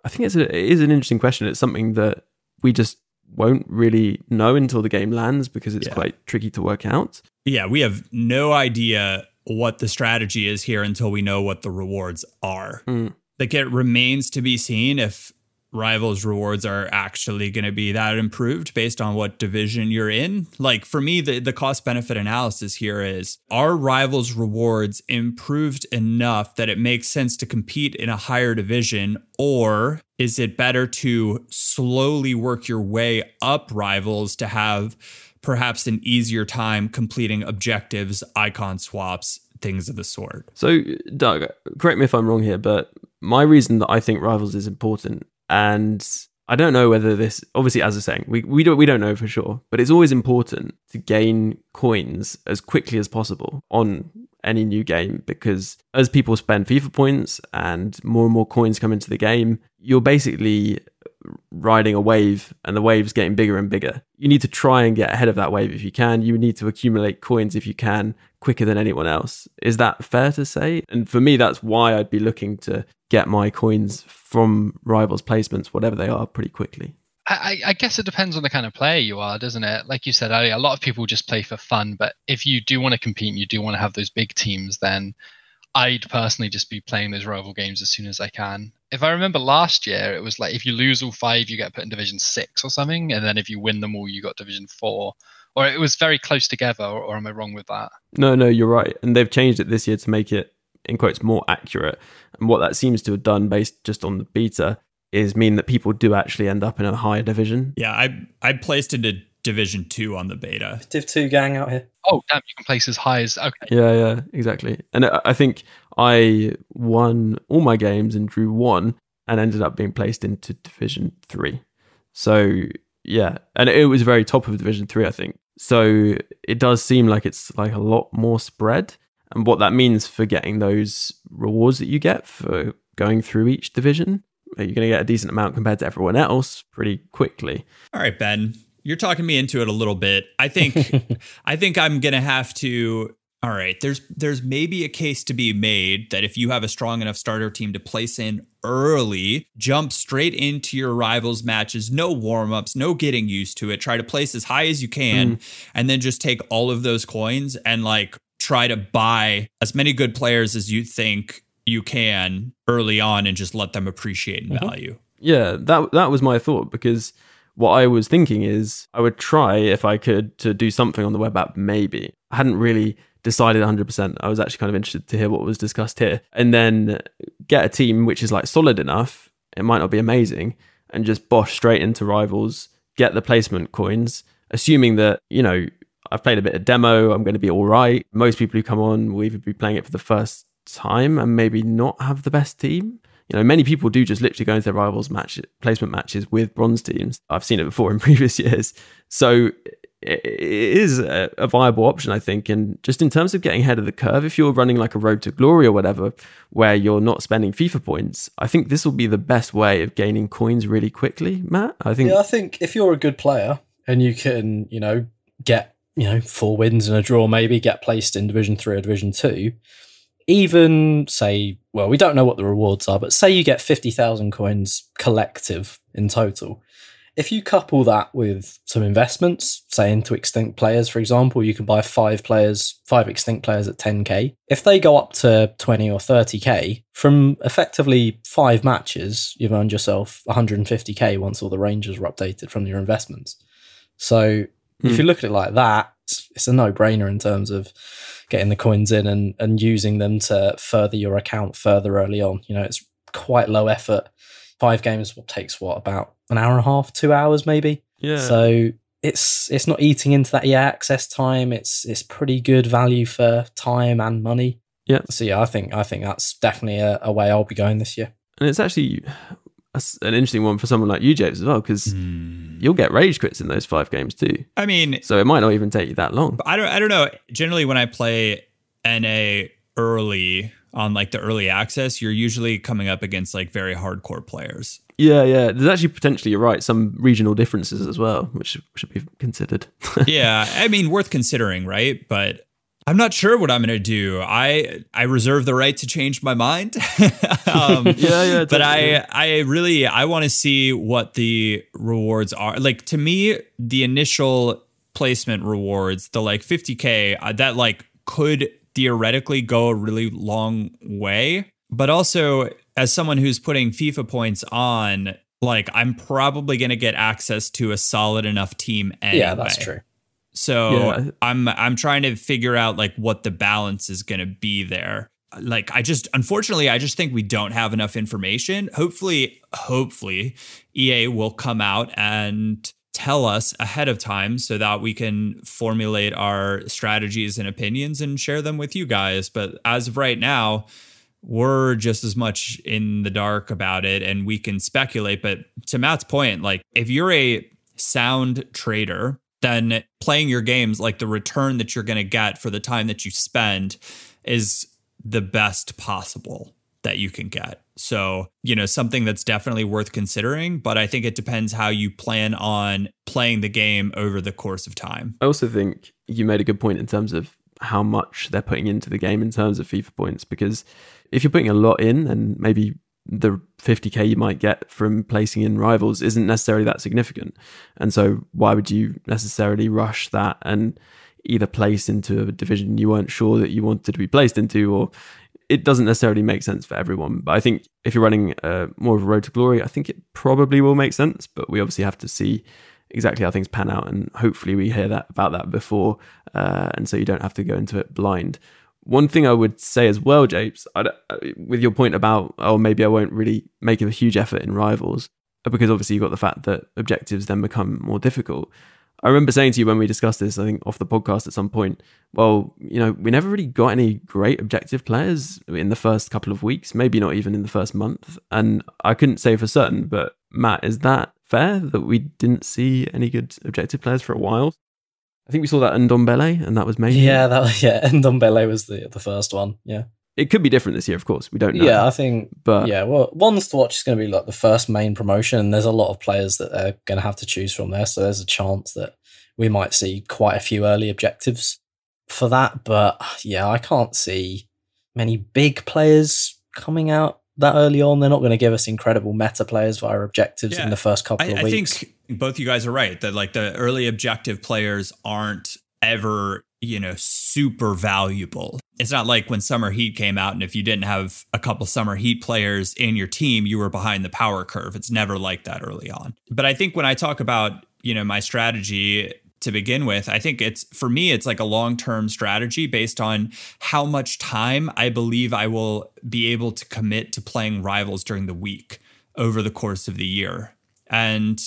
I think it's a, it is an interesting question. It's something that we just won't really know until the game lands because it's yeah. quite tricky to work out. Yeah, we have no idea what the strategy is here until we know what the rewards are. Mm. Like it remains to be seen if rivals rewards are actually going to be that improved based on what division you're in. Like for me the, the cost benefit analysis here is are rivals rewards improved enough that it makes sense to compete in a higher division or is it better to slowly work your way up rivals to have perhaps an easier time completing objectives icon swaps things of the sort? So doug correct me if i'm wrong here but my reason that I think Rivals is important and I don't know whether this obviously as I was saying, we, we don't we don't know for sure, but it's always important to gain coins as quickly as possible on any new game because as people spend FIFA points and more and more coins come into the game, you're basically riding a wave and the wave's getting bigger and bigger. You need to try and get ahead of that wave if you can. You need to accumulate coins if you can quicker than anyone else. Is that fair to say? And for me, that's why I'd be looking to get my coins from rivals placements, whatever they are, pretty quickly. I, I, guess it depends on the kind of player you are, doesn't it? Like you said earlier, a lot of people just play for fun. But if you do want to compete and you do want to have those big teams, then I'd personally just be playing those rival games as soon as I can. If I remember last year, it was like if you lose all five, you get put in Division Six or something, and then if you win them all, you got Division Four. Or it was very close together, or, or am I wrong with that? No, no, you're right. And they've changed it this year to make it, in quotes, more accurate. And what that seems to have done, based just on the beta, is mean that people do actually end up in a higher division. Yeah, I I placed into Division Two on the beta. Div Two gang out here. Oh, damn! You can place as high as okay. Yeah, yeah, exactly. And I think I won all my games and drew one, and ended up being placed into Division Three. So yeah, and it was very top of Division Three, I think. So it does seem like it's like a lot more spread, and what that means for getting those rewards that you get for going through each division you're going to get a decent amount compared to everyone else pretty quickly. All right, Ben, you're talking me into it a little bit. I think I think I'm going to have to all right, there's there's maybe a case to be made that if you have a strong enough starter team to place in early, jump straight into your rivals matches, no warm-ups, no getting used to it, try to place as high as you can mm. and then just take all of those coins and like try to buy as many good players as you think you can early on and just let them appreciate in mm-hmm. value. Yeah, that that was my thought because what I was thinking is I would try if I could to do something on the web app maybe. I hadn't really decided 100%. I was actually kind of interested to hear what was discussed here and then get a team which is like solid enough. It might not be amazing and just bosh straight into rivals, get the placement coins, assuming that, you know, I've played a bit of demo, I'm going to be all right. Most people who come on will either be playing it for the first time and maybe not have the best team. You know, many people do just literally go into their rivals match placement matches with bronze teams. I've seen it before in previous years. So it is a, viable option, I think. And just in terms of getting ahead of the curve, if you're running like a road to glory or whatever, where you're not spending FIFA points, I think this will be the best way of gaining coins really quickly, Matt. I think. Yeah, I think if you're a good player and you can, you know, get, you know, four wins and a draw, maybe get placed in Division Three or Division Two. Even say, well, we don't know what the rewards are, but say you get 50,000 coins collective in total if you couple that with some investments, say into extinct players, for example, you can buy five players, five extinct players at 10k. If they go up to 20 or 30k, from effectively five matches, you've earned yourself 150k once all the Rangers are updated from your investments. So hmm. if you look at it like that, it's, it's a no brainer in terms of getting the coins in and, and using them to further your account further early on. You know, it's quite low effort. Five games takes what about an hour and a half, two hours maybe. Yeah. So it's it's not eating into that EA access time. It's it's pretty good value for time and money. Yeah. So yeah, I think I think that's definitely a, a way I'll be going this year. And it's actually an interesting one for someone like you, James, as well, because mm. you'll get rage quits in those five games too. I mean, so it might not even take you that long. I don't. I don't know. Generally, when I play NA early on, like the early access, you're usually coming up against like very hardcore players. Yeah, yeah. There's actually potentially, you're right, some regional differences as well, which should be considered. yeah, I mean, worth considering, right? But I'm not sure what I'm going to do. I I reserve the right to change my mind. um, yeah, yeah. But I I really I want to see what the rewards are. Like to me, the initial placement rewards, the like 50k, uh, that like could theoretically go a really long way. But also, as someone who's putting FIFA points on, like I'm probably going to get access to a solid enough team anyway. Yeah, that's true. So yeah. I'm I'm trying to figure out like what the balance is going to be there. Like I just unfortunately I just think we don't have enough information. Hopefully hopefully EA will come out and tell us ahead of time so that we can formulate our strategies and opinions and share them with you guys. But as of right now, we're just as much in the dark about it and we can speculate. But to Matt's point, like if you're a sound trader, then playing your games, like the return that you're going to get for the time that you spend is the best possible that you can get. So, you know, something that's definitely worth considering, but I think it depends how you plan on playing the game over the course of time. I also think you made a good point in terms of how much they're putting into the game in terms of FIFA points because if you're putting a lot in and maybe the 50k you might get from placing in rivals isn't necessarily that significant. And so why would you necessarily rush that and either place into a division you weren't sure that you wanted to be placed into or it doesn't necessarily make sense for everyone. But I think if you're running uh, more of a road to glory, I think it probably will make sense. But we obviously have to see exactly how things pan out, and hopefully we hear that about that before, uh, and so you don't have to go into it blind. One thing I would say as well, Japes, uh, with your point about oh maybe I won't really make a huge effort in rivals because obviously you've got the fact that objectives then become more difficult. I remember saying to you when we discussed this, I think off the podcast at some point, well, you know, we never really got any great objective players in the first couple of weeks, maybe not even in the first month. And I couldn't say for certain, but Matt, is that fair that we didn't see any good objective players for a while? I think we saw that Ndombele, and that was maybe yeah, that was, yeah, Ndombele was the the first one. Yeah, it could be different this year, of course. We don't know. Yeah, I think. But yeah, well, ones to watch is going to be like the first main promotion. And there's a lot of players that they're going to have to choose from there, so there's a chance that we might see quite a few early objectives for that. But yeah, I can't see many big players coming out that early on. They're not going to give us incredible meta players via objectives yeah, in the first couple I, of weeks. I think both you guys are right that like the early objective players aren't ever you know super valuable. It's not like when summer heat came out and if you didn't have a couple summer heat players in your team you were behind the power curve. It's never like that early on. But i think when i talk about you know my strategy to begin with i think it's for me it's like a long-term strategy based on how much time i believe i will be able to commit to playing rivals during the week over the course of the year. And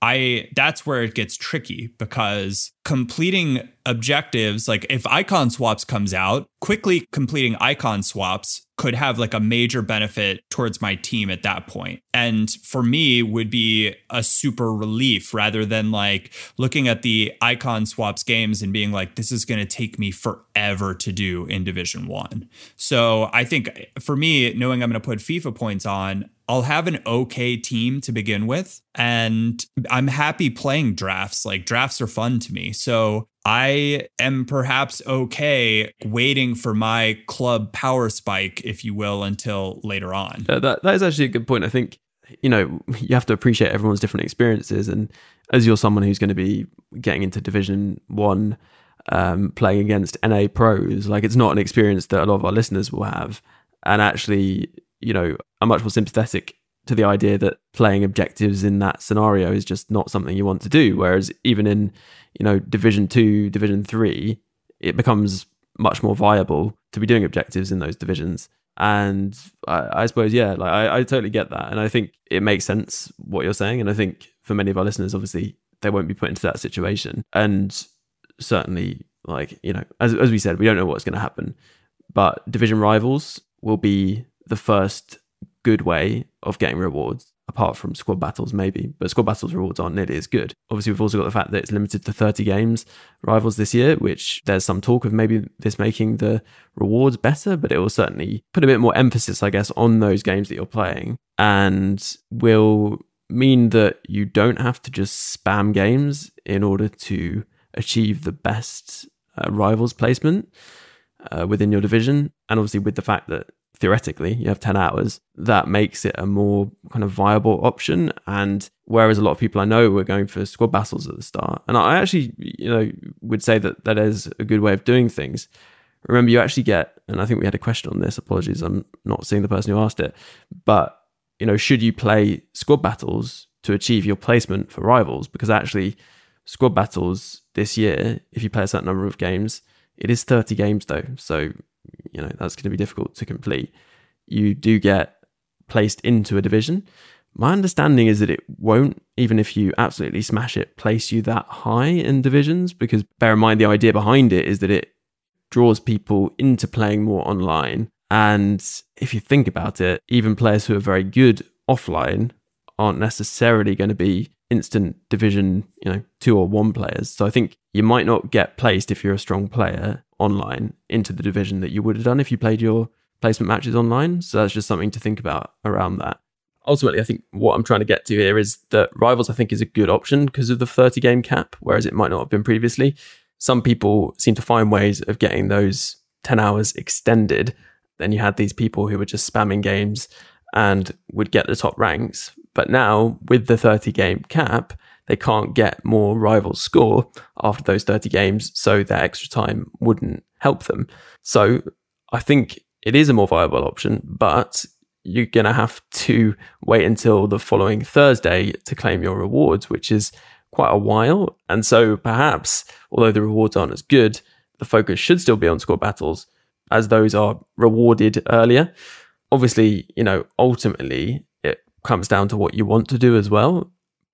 I that's where it gets tricky because completing objectives, like if icon swaps comes out, quickly completing icon swaps could have like a major benefit towards my team at that point. And for me would be a super relief rather than like looking at the icon swaps games and being like this is going to take me forever to do in division 1. So I think for me knowing I'm going to put FIFA points on, I'll have an okay team to begin with. And I'm happy playing drafts. Like drafts are fun to me. So I am perhaps okay waiting for my club power spike, if you will, until later on. That, that is actually a good point. I think, you know, you have to appreciate everyone's different experiences. And as you're someone who's going to be getting into Division One, um, playing against NA pros, like it's not an experience that a lot of our listeners will have. And actually, you know, I'm much more sympathetic to the idea that playing objectives in that scenario is just not something you want to do. Whereas even in, you know, Division Two, Division Three, it becomes much more viable to be doing objectives in those divisions. And I, I suppose, yeah, like I, I totally get that, and I think it makes sense what you're saying. And I think for many of our listeners, obviously, they won't be put into that situation, and certainly, like you know, as as we said, we don't know what's going to happen, but division rivals will be the first good way of getting rewards apart from squad battles maybe but squad battles rewards aren't nearly as good. Obviously we've also got the fact that it's limited to 30 games rivals this year which there's some talk of maybe this making the rewards better but it will certainly put a bit more emphasis i guess on those games that you're playing and will mean that you don't have to just spam games in order to achieve the best uh, rivals placement uh, within your division. And obviously with the fact that theoretically you have 10 hours that makes it a more kind of viable option. And whereas a lot of people i know were going for squad battles at the start. And i actually you know would say that that is a good way of doing things. Remember you actually get and i think we had a question on this apologies i'm not seeing the person who asked it but you know should you play squad battles to achieve your placement for rivals? Because actually squad battles this year if you play a certain number of games it is 30 games though. So you know that's going to be difficult to complete. You do get placed into a division. My understanding is that it won't, even if you absolutely smash it, place you that high in divisions. Because bear in mind, the idea behind it is that it draws people into playing more online. And if you think about it, even players who are very good offline aren't necessarily going to be instant division, you know, two or one players. So I think you might not get placed if you're a strong player online into the division that you would have done if you played your placement matches online. So that's just something to think about around that. Ultimately, I think what I'm trying to get to here is that Rivals, I think, is a good option because of the 30 game cap, whereas it might not have been previously. Some people seem to find ways of getting those 10 hours extended. Then you had these people who were just spamming games and would get the top ranks. But now, with the 30 game cap, they can't get more rivals score after those 30 games, so their extra time wouldn't help them. So I think it is a more viable option, but you're going to have to wait until the following Thursday to claim your rewards, which is quite a while. And so perhaps, although the rewards aren't as good, the focus should still be on score battles as those are rewarded earlier. Obviously, you know, ultimately comes down to what you want to do as well.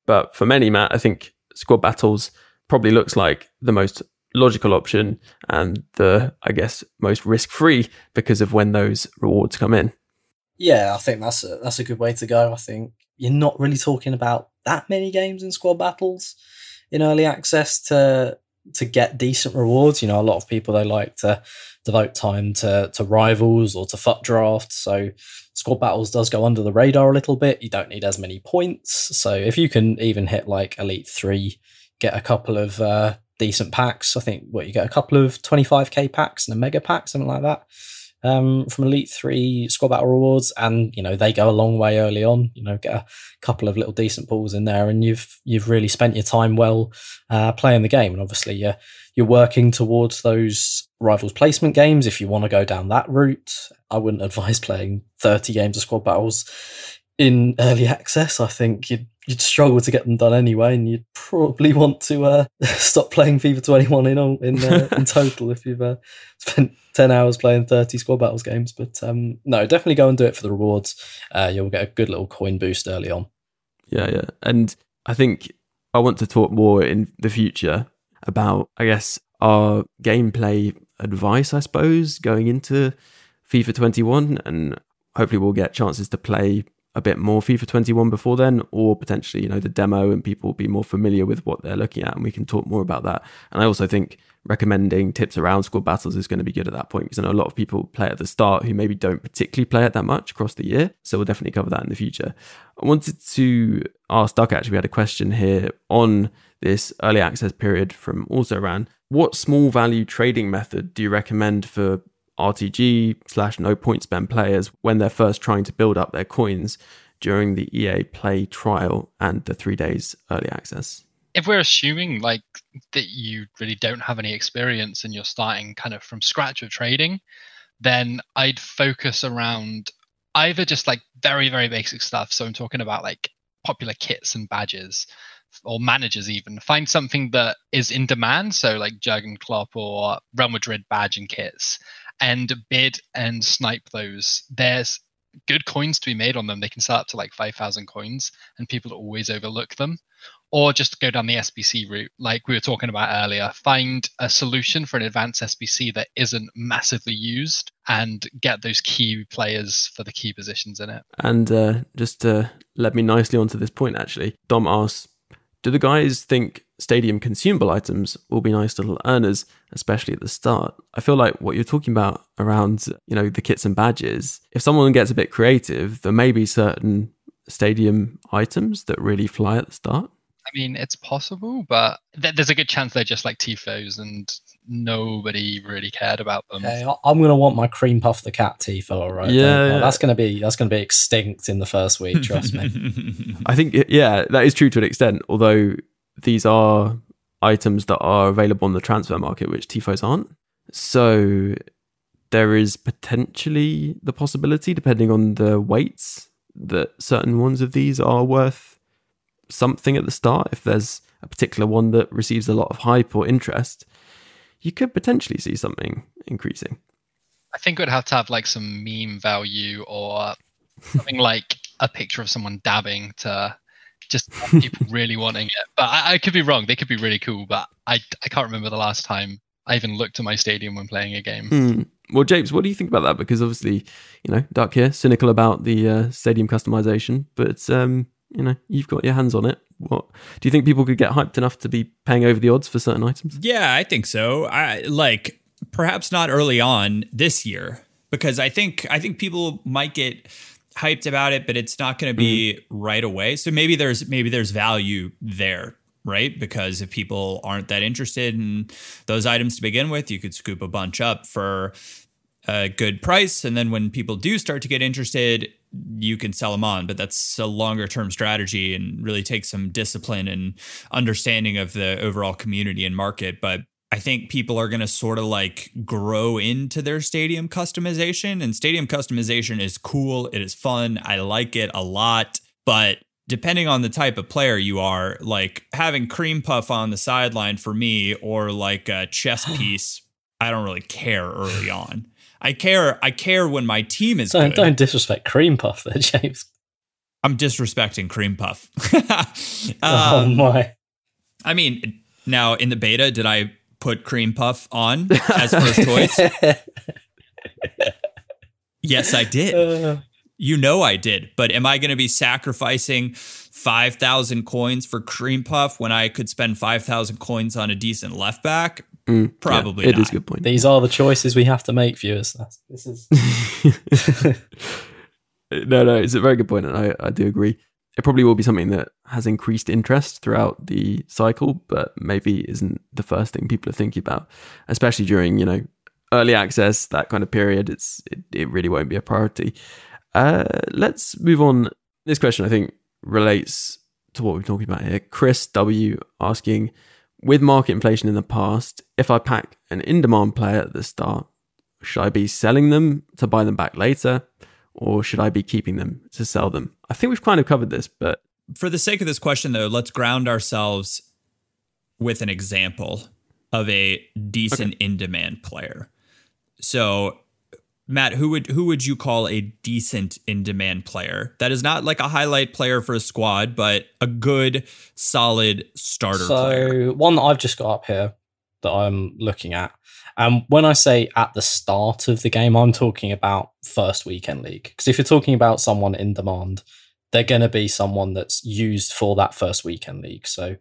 But for many, Matt, I think squad battles probably looks like the most logical option and the, I guess, most risk free because of when those rewards come in. Yeah, I think that's a, that's a good way to go. I think you're not really talking about that many games in squad battles in early access to to get decent rewards. You know, a lot of people they like to devote time to to rivals or to FUT drafts. So squad battles does go under the radar a little bit. You don't need as many points. So if you can even hit like Elite Three, get a couple of uh, decent packs. I think what you get a couple of 25k packs and a mega pack, something like that. Um, from Elite Three squad battle rewards, and you know they go a long way early on. You know, get a couple of little decent pulls in there, and you've you've really spent your time well uh, playing the game. And obviously, you're you're working towards those rivals placement games if you want to go down that route. I wouldn't advise playing 30 games of squad battles in early access. I think you'd you'd struggle to get them done anyway, and you'd probably want to uh, stop playing FIFA 21 in in uh, in total if you've uh, spent 10 hours playing 30 squad battles games. But um, no, definitely go and do it for the rewards. Uh, you'll get a good little coin boost early on. Yeah, yeah, and I think I want to talk more in the future about, I guess, our gameplay advice, I suppose, going into FIFA 21. And hopefully we'll get chances to play a bit more FIFA 21 before then, or potentially, you know, the demo and people will be more familiar with what they're looking at and we can talk more about that. And I also think recommending tips around squad battles is going to be good at that point because I know a lot of people play at the start who maybe don't particularly play it that much across the year. So we'll definitely cover that in the future. I wanted to ask Duck actually, we had a question here on this early access period from also ran. What small value trading method do you recommend for RTG slash no point spend players when they're first trying to build up their coins during the EA Play trial and the three days early access. If we're assuming like that you really don't have any experience and you're starting kind of from scratch of trading, then I'd focus around either just like very, very basic stuff. So I'm talking about like popular kits and badges or managers even find something that is in demand so like Jurgen Klopp or Real Madrid badge and kits and bid and snipe those. There's good coins to be made on them. They can sell up to like 5,000 coins, and people always overlook them. Or just go down the SBC route, like we were talking about earlier. Find a solution for an advanced SBC that isn't massively used and get those key players for the key positions in it. And uh, just to let me nicely onto this point, actually, Dom asks Do the guys think stadium consumable items will be nice little earners, especially at the start. I feel like what you're talking about around, you know, the kits and badges, if someone gets a bit creative, there may be certain stadium items that really fly at the start. I mean, it's possible, but th- there's a good chance they're just like tifos and nobody really cared about them. Okay, I'm gonna want my cream puff the cat tifo, right? Yeah, yeah. that's gonna be that's gonna be extinct in the first week. Trust me. I think yeah, that is true to an extent. Although these are items that are available on the transfer market, which TIFOs aren't. So there is potentially the possibility, depending on the weights, that certain ones of these are worth something at the start. If there's a particular one that receives a lot of hype or interest, you could potentially see something increasing. I think it would have to have like some meme value or something like a picture of someone dabbing to just people really wanting it. But I, I, could be wrong. They could be really cool, but I, I can't remember the last time I even looked at my stadium when playing a game. Hmm. Well, James, what do you think about that? Because obviously, you know, Duck here, cynical about the uh, stadium customization, but um, you know, you've got your hands on it. What do you think people could get hyped enough to be paying over the odds for certain items? Yeah, I think so. I like perhaps not early on this year because I think I think people might get hyped about it, but it's not going to be mm. right away. So maybe there's maybe there's value there, right? Because if people aren't that interested in those items to begin with, you could scoop a bunch up for a good price, and then when people do start to get interested, you can sell them on. But that's a longer term strategy and really takes some discipline and understanding of the overall community and market. But I think people are going to sort of like grow into their stadium customization. And stadium customization is cool. It is fun. I like it a lot. But depending on the type of player you are, like having cream puff on the sideline for me or like a chess piece, I don't really care early on. I care. I care when my team is. Don't, good. don't disrespect cream puff there, James. I'm disrespecting cream puff. oh um, my! I mean, now in the beta, did I put cream puff on as first choice? yes, I did. Uh. You know I did. But am I going to be sacrificing 5,000 coins for cream puff when I could spend 5,000 coins on a decent left back? Mm, Probably yeah, It is a good point. These are the choices we have to make, viewers. That's, this is. no, no, it's a very good point, and I, I do agree it probably will be something that has increased interest throughout the cycle, but maybe isn't the first thing people are thinking about, especially during you know early access that kind of period. It's it, it really won't be a priority. Uh, let's move on. This question I think relates to what we're talking about here. Chris W asking, with market inflation in the past, if I pack an in-demand player at the start, should I be selling them to buy them back later? or should I be keeping them to sell them? I think we've kind of covered this, but for the sake of this question, though, let's ground ourselves with an example of a decent okay. in demand player. So, Matt, who would who would you call a decent in demand player? That is not like a highlight player for a squad, but a good, solid starter so, player. one that I've just got up here that I'm looking at. And um, when I say at the start of the game, I'm talking about first weekend league. Because if you're talking about someone in demand, they're going to be someone that's used for that first weekend league. So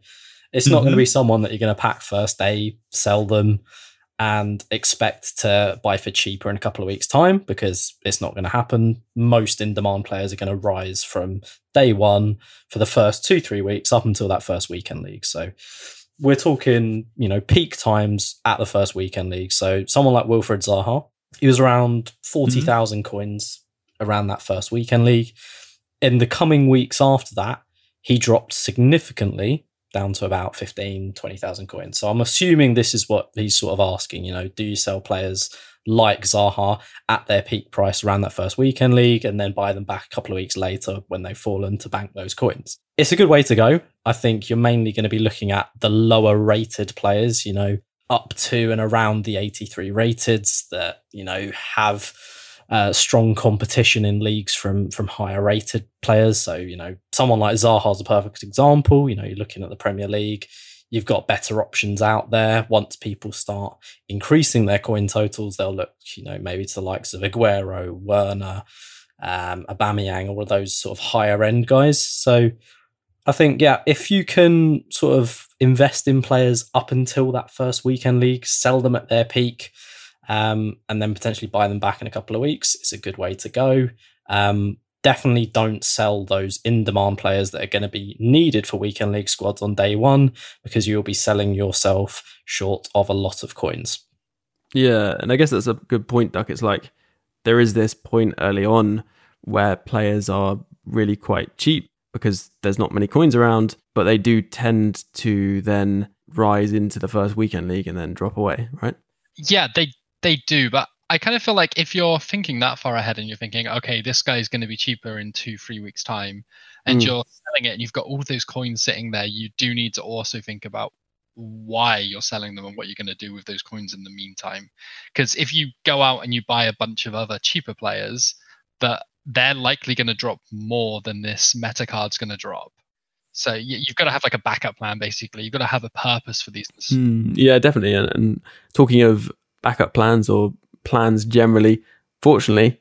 it's not mm-hmm. going to be someone that you're going to pack first day, sell them, and expect to buy for cheaper in a couple of weeks' time because it's not going to happen. Most in demand players are going to rise from day one for the first two, three weeks up until that first weekend league. So we're talking, you know, peak times at the first weekend league. So someone like Wilfried Zaha, he was around 40,000 mm-hmm. coins around that first weekend league. In the coming weeks after that, he dropped significantly down to about 15, 20,000 coins. So I'm assuming this is what he's sort of asking, you know, do you sell players like Zaha at their peak price around that first weekend league and then buy them back a couple of weeks later when they've fallen to bank those coins? It's a good way to go. I think you're mainly going to be looking at the lower rated players, you know, up to and around the 83 rateds that, you know, have uh, strong competition in leagues from from higher rated players. So you know, someone like Zaha is a perfect example. You know, you're looking at the Premier League. You've got better options out there. Once people start increasing their coin totals, they'll look, you know, maybe to the likes of Aguero, Werner, um, Aubameyang, all of those sort of higher end guys. So I think, yeah, if you can sort of invest in players up until that first weekend league, sell them at their peak, um, and then potentially buy them back in a couple of weeks. It's a good way to go. Um, definitely don't sell those in demand players that are going to be needed for weekend league squads on day one because you'll be selling yourself short of a lot of coins. Yeah, and I guess that's a good point, Duck. It's like there is this point early on where players are really quite cheap because there's not many coins around, but they do tend to then rise into the first weekend league and then drop away, right? Yeah, they they do, but I kind of feel like if you're thinking that far ahead and you're thinking, okay, this guy is going to be cheaper in two, three weeks' time, and mm. you're selling it and you've got all those coins sitting there, you do need to also think about why you're selling them and what you're going to do with those coins in the meantime. Because if you go out and you buy a bunch of other cheaper players, that they're likely going to drop more than this meta card's going to drop. So you've got to have like a backup plan, basically. You've got to have a purpose for these. Mm, yeah, definitely. And, and talking of backup plans or plans generally. Fortunately,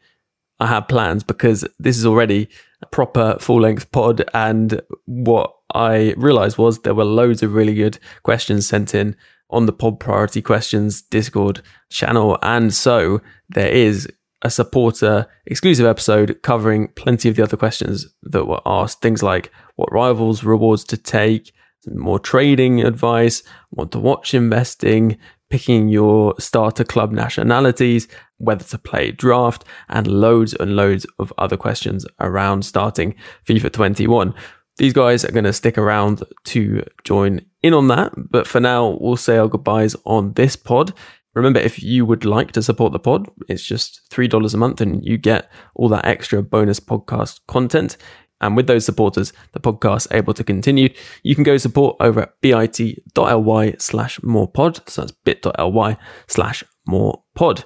I have plans because this is already a proper full length pod. And what I realized was there were loads of really good questions sent in on the pod priority questions Discord channel. And so there is a supporter exclusive episode covering plenty of the other questions that were asked. Things like what rivals rewards to take, more trading advice, what to watch investing, picking your starter club nationalities, whether to play draft, and loads and loads of other questions around starting FIFA 21. These guys are going to stick around to join in on that, but for now, we'll say our goodbyes on this pod. Remember, if you would like to support the pod, it's just $3 a month and you get all that extra bonus podcast content. And with those supporters, the podcast able to continue. You can go support over at bit.ly slash more pod. So that's bit.ly slash more pod.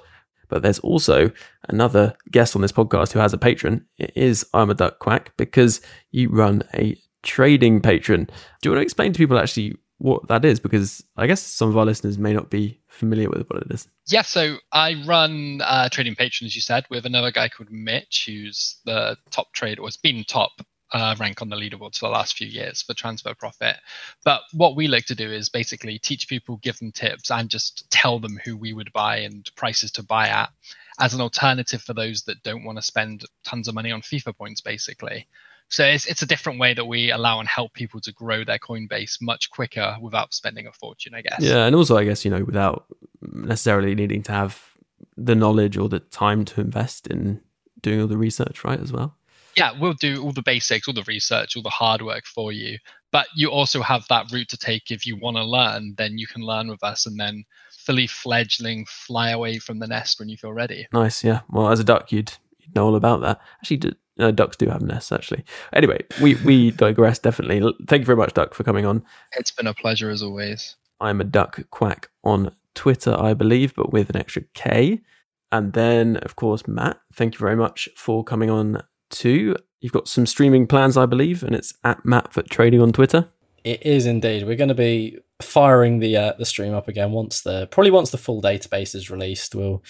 But there's also another guest on this podcast who has a Patreon. It is I'm a Duck Quack because you run a trading Patreon. Do you want to explain to people actually what that is? Because I guess some of our listeners may not be familiar with what it is. Yeah, so I run uh, Trading Patreon, as you said, with another guy called Mitch, who's the top trader, or has been top uh, rank on the leaderboards for the last few years for transfer profit. But what we like to do is basically teach people, give them tips, and just tell them who we would buy and prices to buy at as an alternative for those that don't want to spend tons of money on FIFA points, basically. So it's, it's a different way that we allow and help people to grow their Coinbase much quicker without spending a fortune, I guess. Yeah, and also I guess, you know, without necessarily needing to have the knowledge or the time to invest in doing all the research, right, as well. Yeah, we'll do all the basics, all the research, all the hard work for you. But you also have that route to take if you want to learn, then you can learn with us and then fully fledgling fly away from the nest when you feel ready. Nice, yeah. Well, as a duck, you'd, you'd know all about that. Actually, uh, ducks do have nests, actually. Anyway, we, we digress definitely. Thank you very much, Duck, for coming on. It's been a pleasure as always. I'm a duck quack on Twitter, I believe, but with an extra K. And then, of course, Matt, thank you very much for coming on too. You've got some streaming plans, I believe, and it's at MattFUTTrading on Twitter. It is indeed. We're going to be firing the uh, the stream up again once the probably once the full database is released. We'll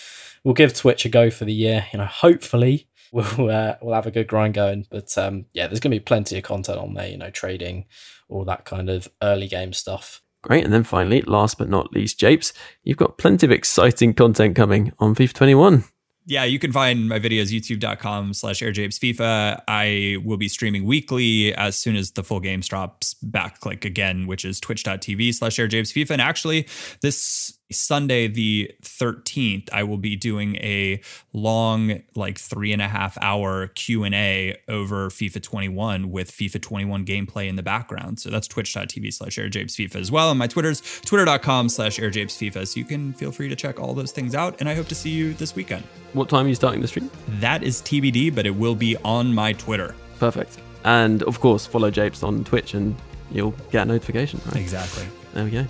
we'll give Twitch a go for the year. You know, hopefully we'll uh, we'll have a good grind going. But um, yeah, there's going to be plenty of content on there. You know, trading, all that kind of early game stuff. Great. And then finally, last but not least, Japes, you've got plenty of exciting content coming on FIFA 21 yeah, you can find my videos youtube.com slash airjapesfifa. I will be streaming weekly as soon as the full game drops back click again, which is twitch.tv slash airjapesfifa. And actually, this Sunday, the 13th, I will be doing a long, like three and a half hour Q&A over FIFA 21 with FIFA 21 gameplay in the background. So that's twitch.tv slash airjapesfifa as well. And my Twitter's twitter.com slash airjapesfifa. So you can feel free to check all those things out. And I hope to see you this weekend. What time are you starting the stream? That is TBD, but it will be on my Twitter. Perfect. And of course, follow Japes on Twitch and you'll get a notification. Right? Exactly. There we go.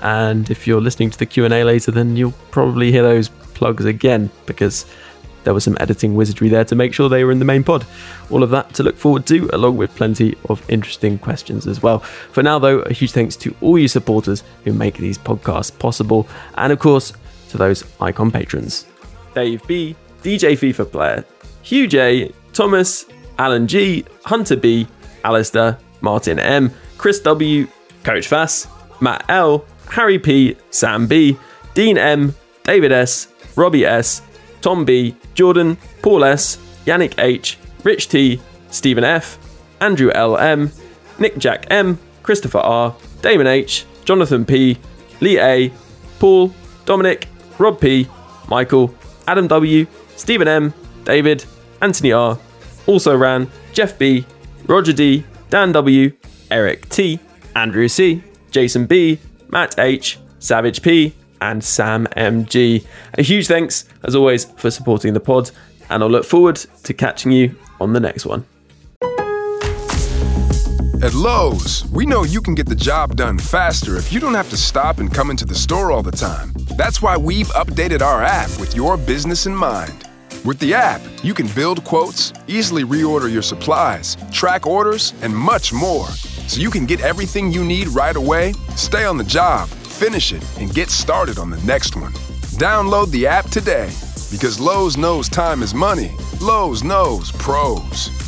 And if you're listening to the Q&A later, then you'll probably hear those plugs again because there was some editing wizardry there to make sure they were in the main pod. All of that to look forward to, along with plenty of interesting questions as well. For now, though, a huge thanks to all you supporters who make these podcasts possible, and of course, to those icon patrons Dave B, DJ FIFA Player, Hugh J, Thomas, Alan G, Hunter B, Alistair, Martin M, Chris W, Coach Vass, Matt L, Harry P, Sam B, Dean M, David S, Robbie S, Tom B, Jordan, Paul S, Yannick H, Rich T, Stephen F, Andrew L M, Nick Jack M, Christopher R, Damon H, Jonathan P, Lee A, Paul, Dominic, Rob P, Michael, Adam W, Stephen M, David, Anthony R, also ran Jeff B, Roger D, Dan W, Eric T, Andrew C, Jason B, Matt H, Savage P, and Sam MG. A huge thanks, as always, for supporting the pod, and I'll look forward to catching you on the next one. At Lowe's, we know you can get the job done faster if you don't have to stop and come into the store all the time. That's why we've updated our app with your business in mind. With the app, you can build quotes, easily reorder your supplies, track orders, and much more. So you can get everything you need right away, stay on the job, finish it, and get started on the next one. Download the app today because Lowe's knows time is money. Lowe's knows pros.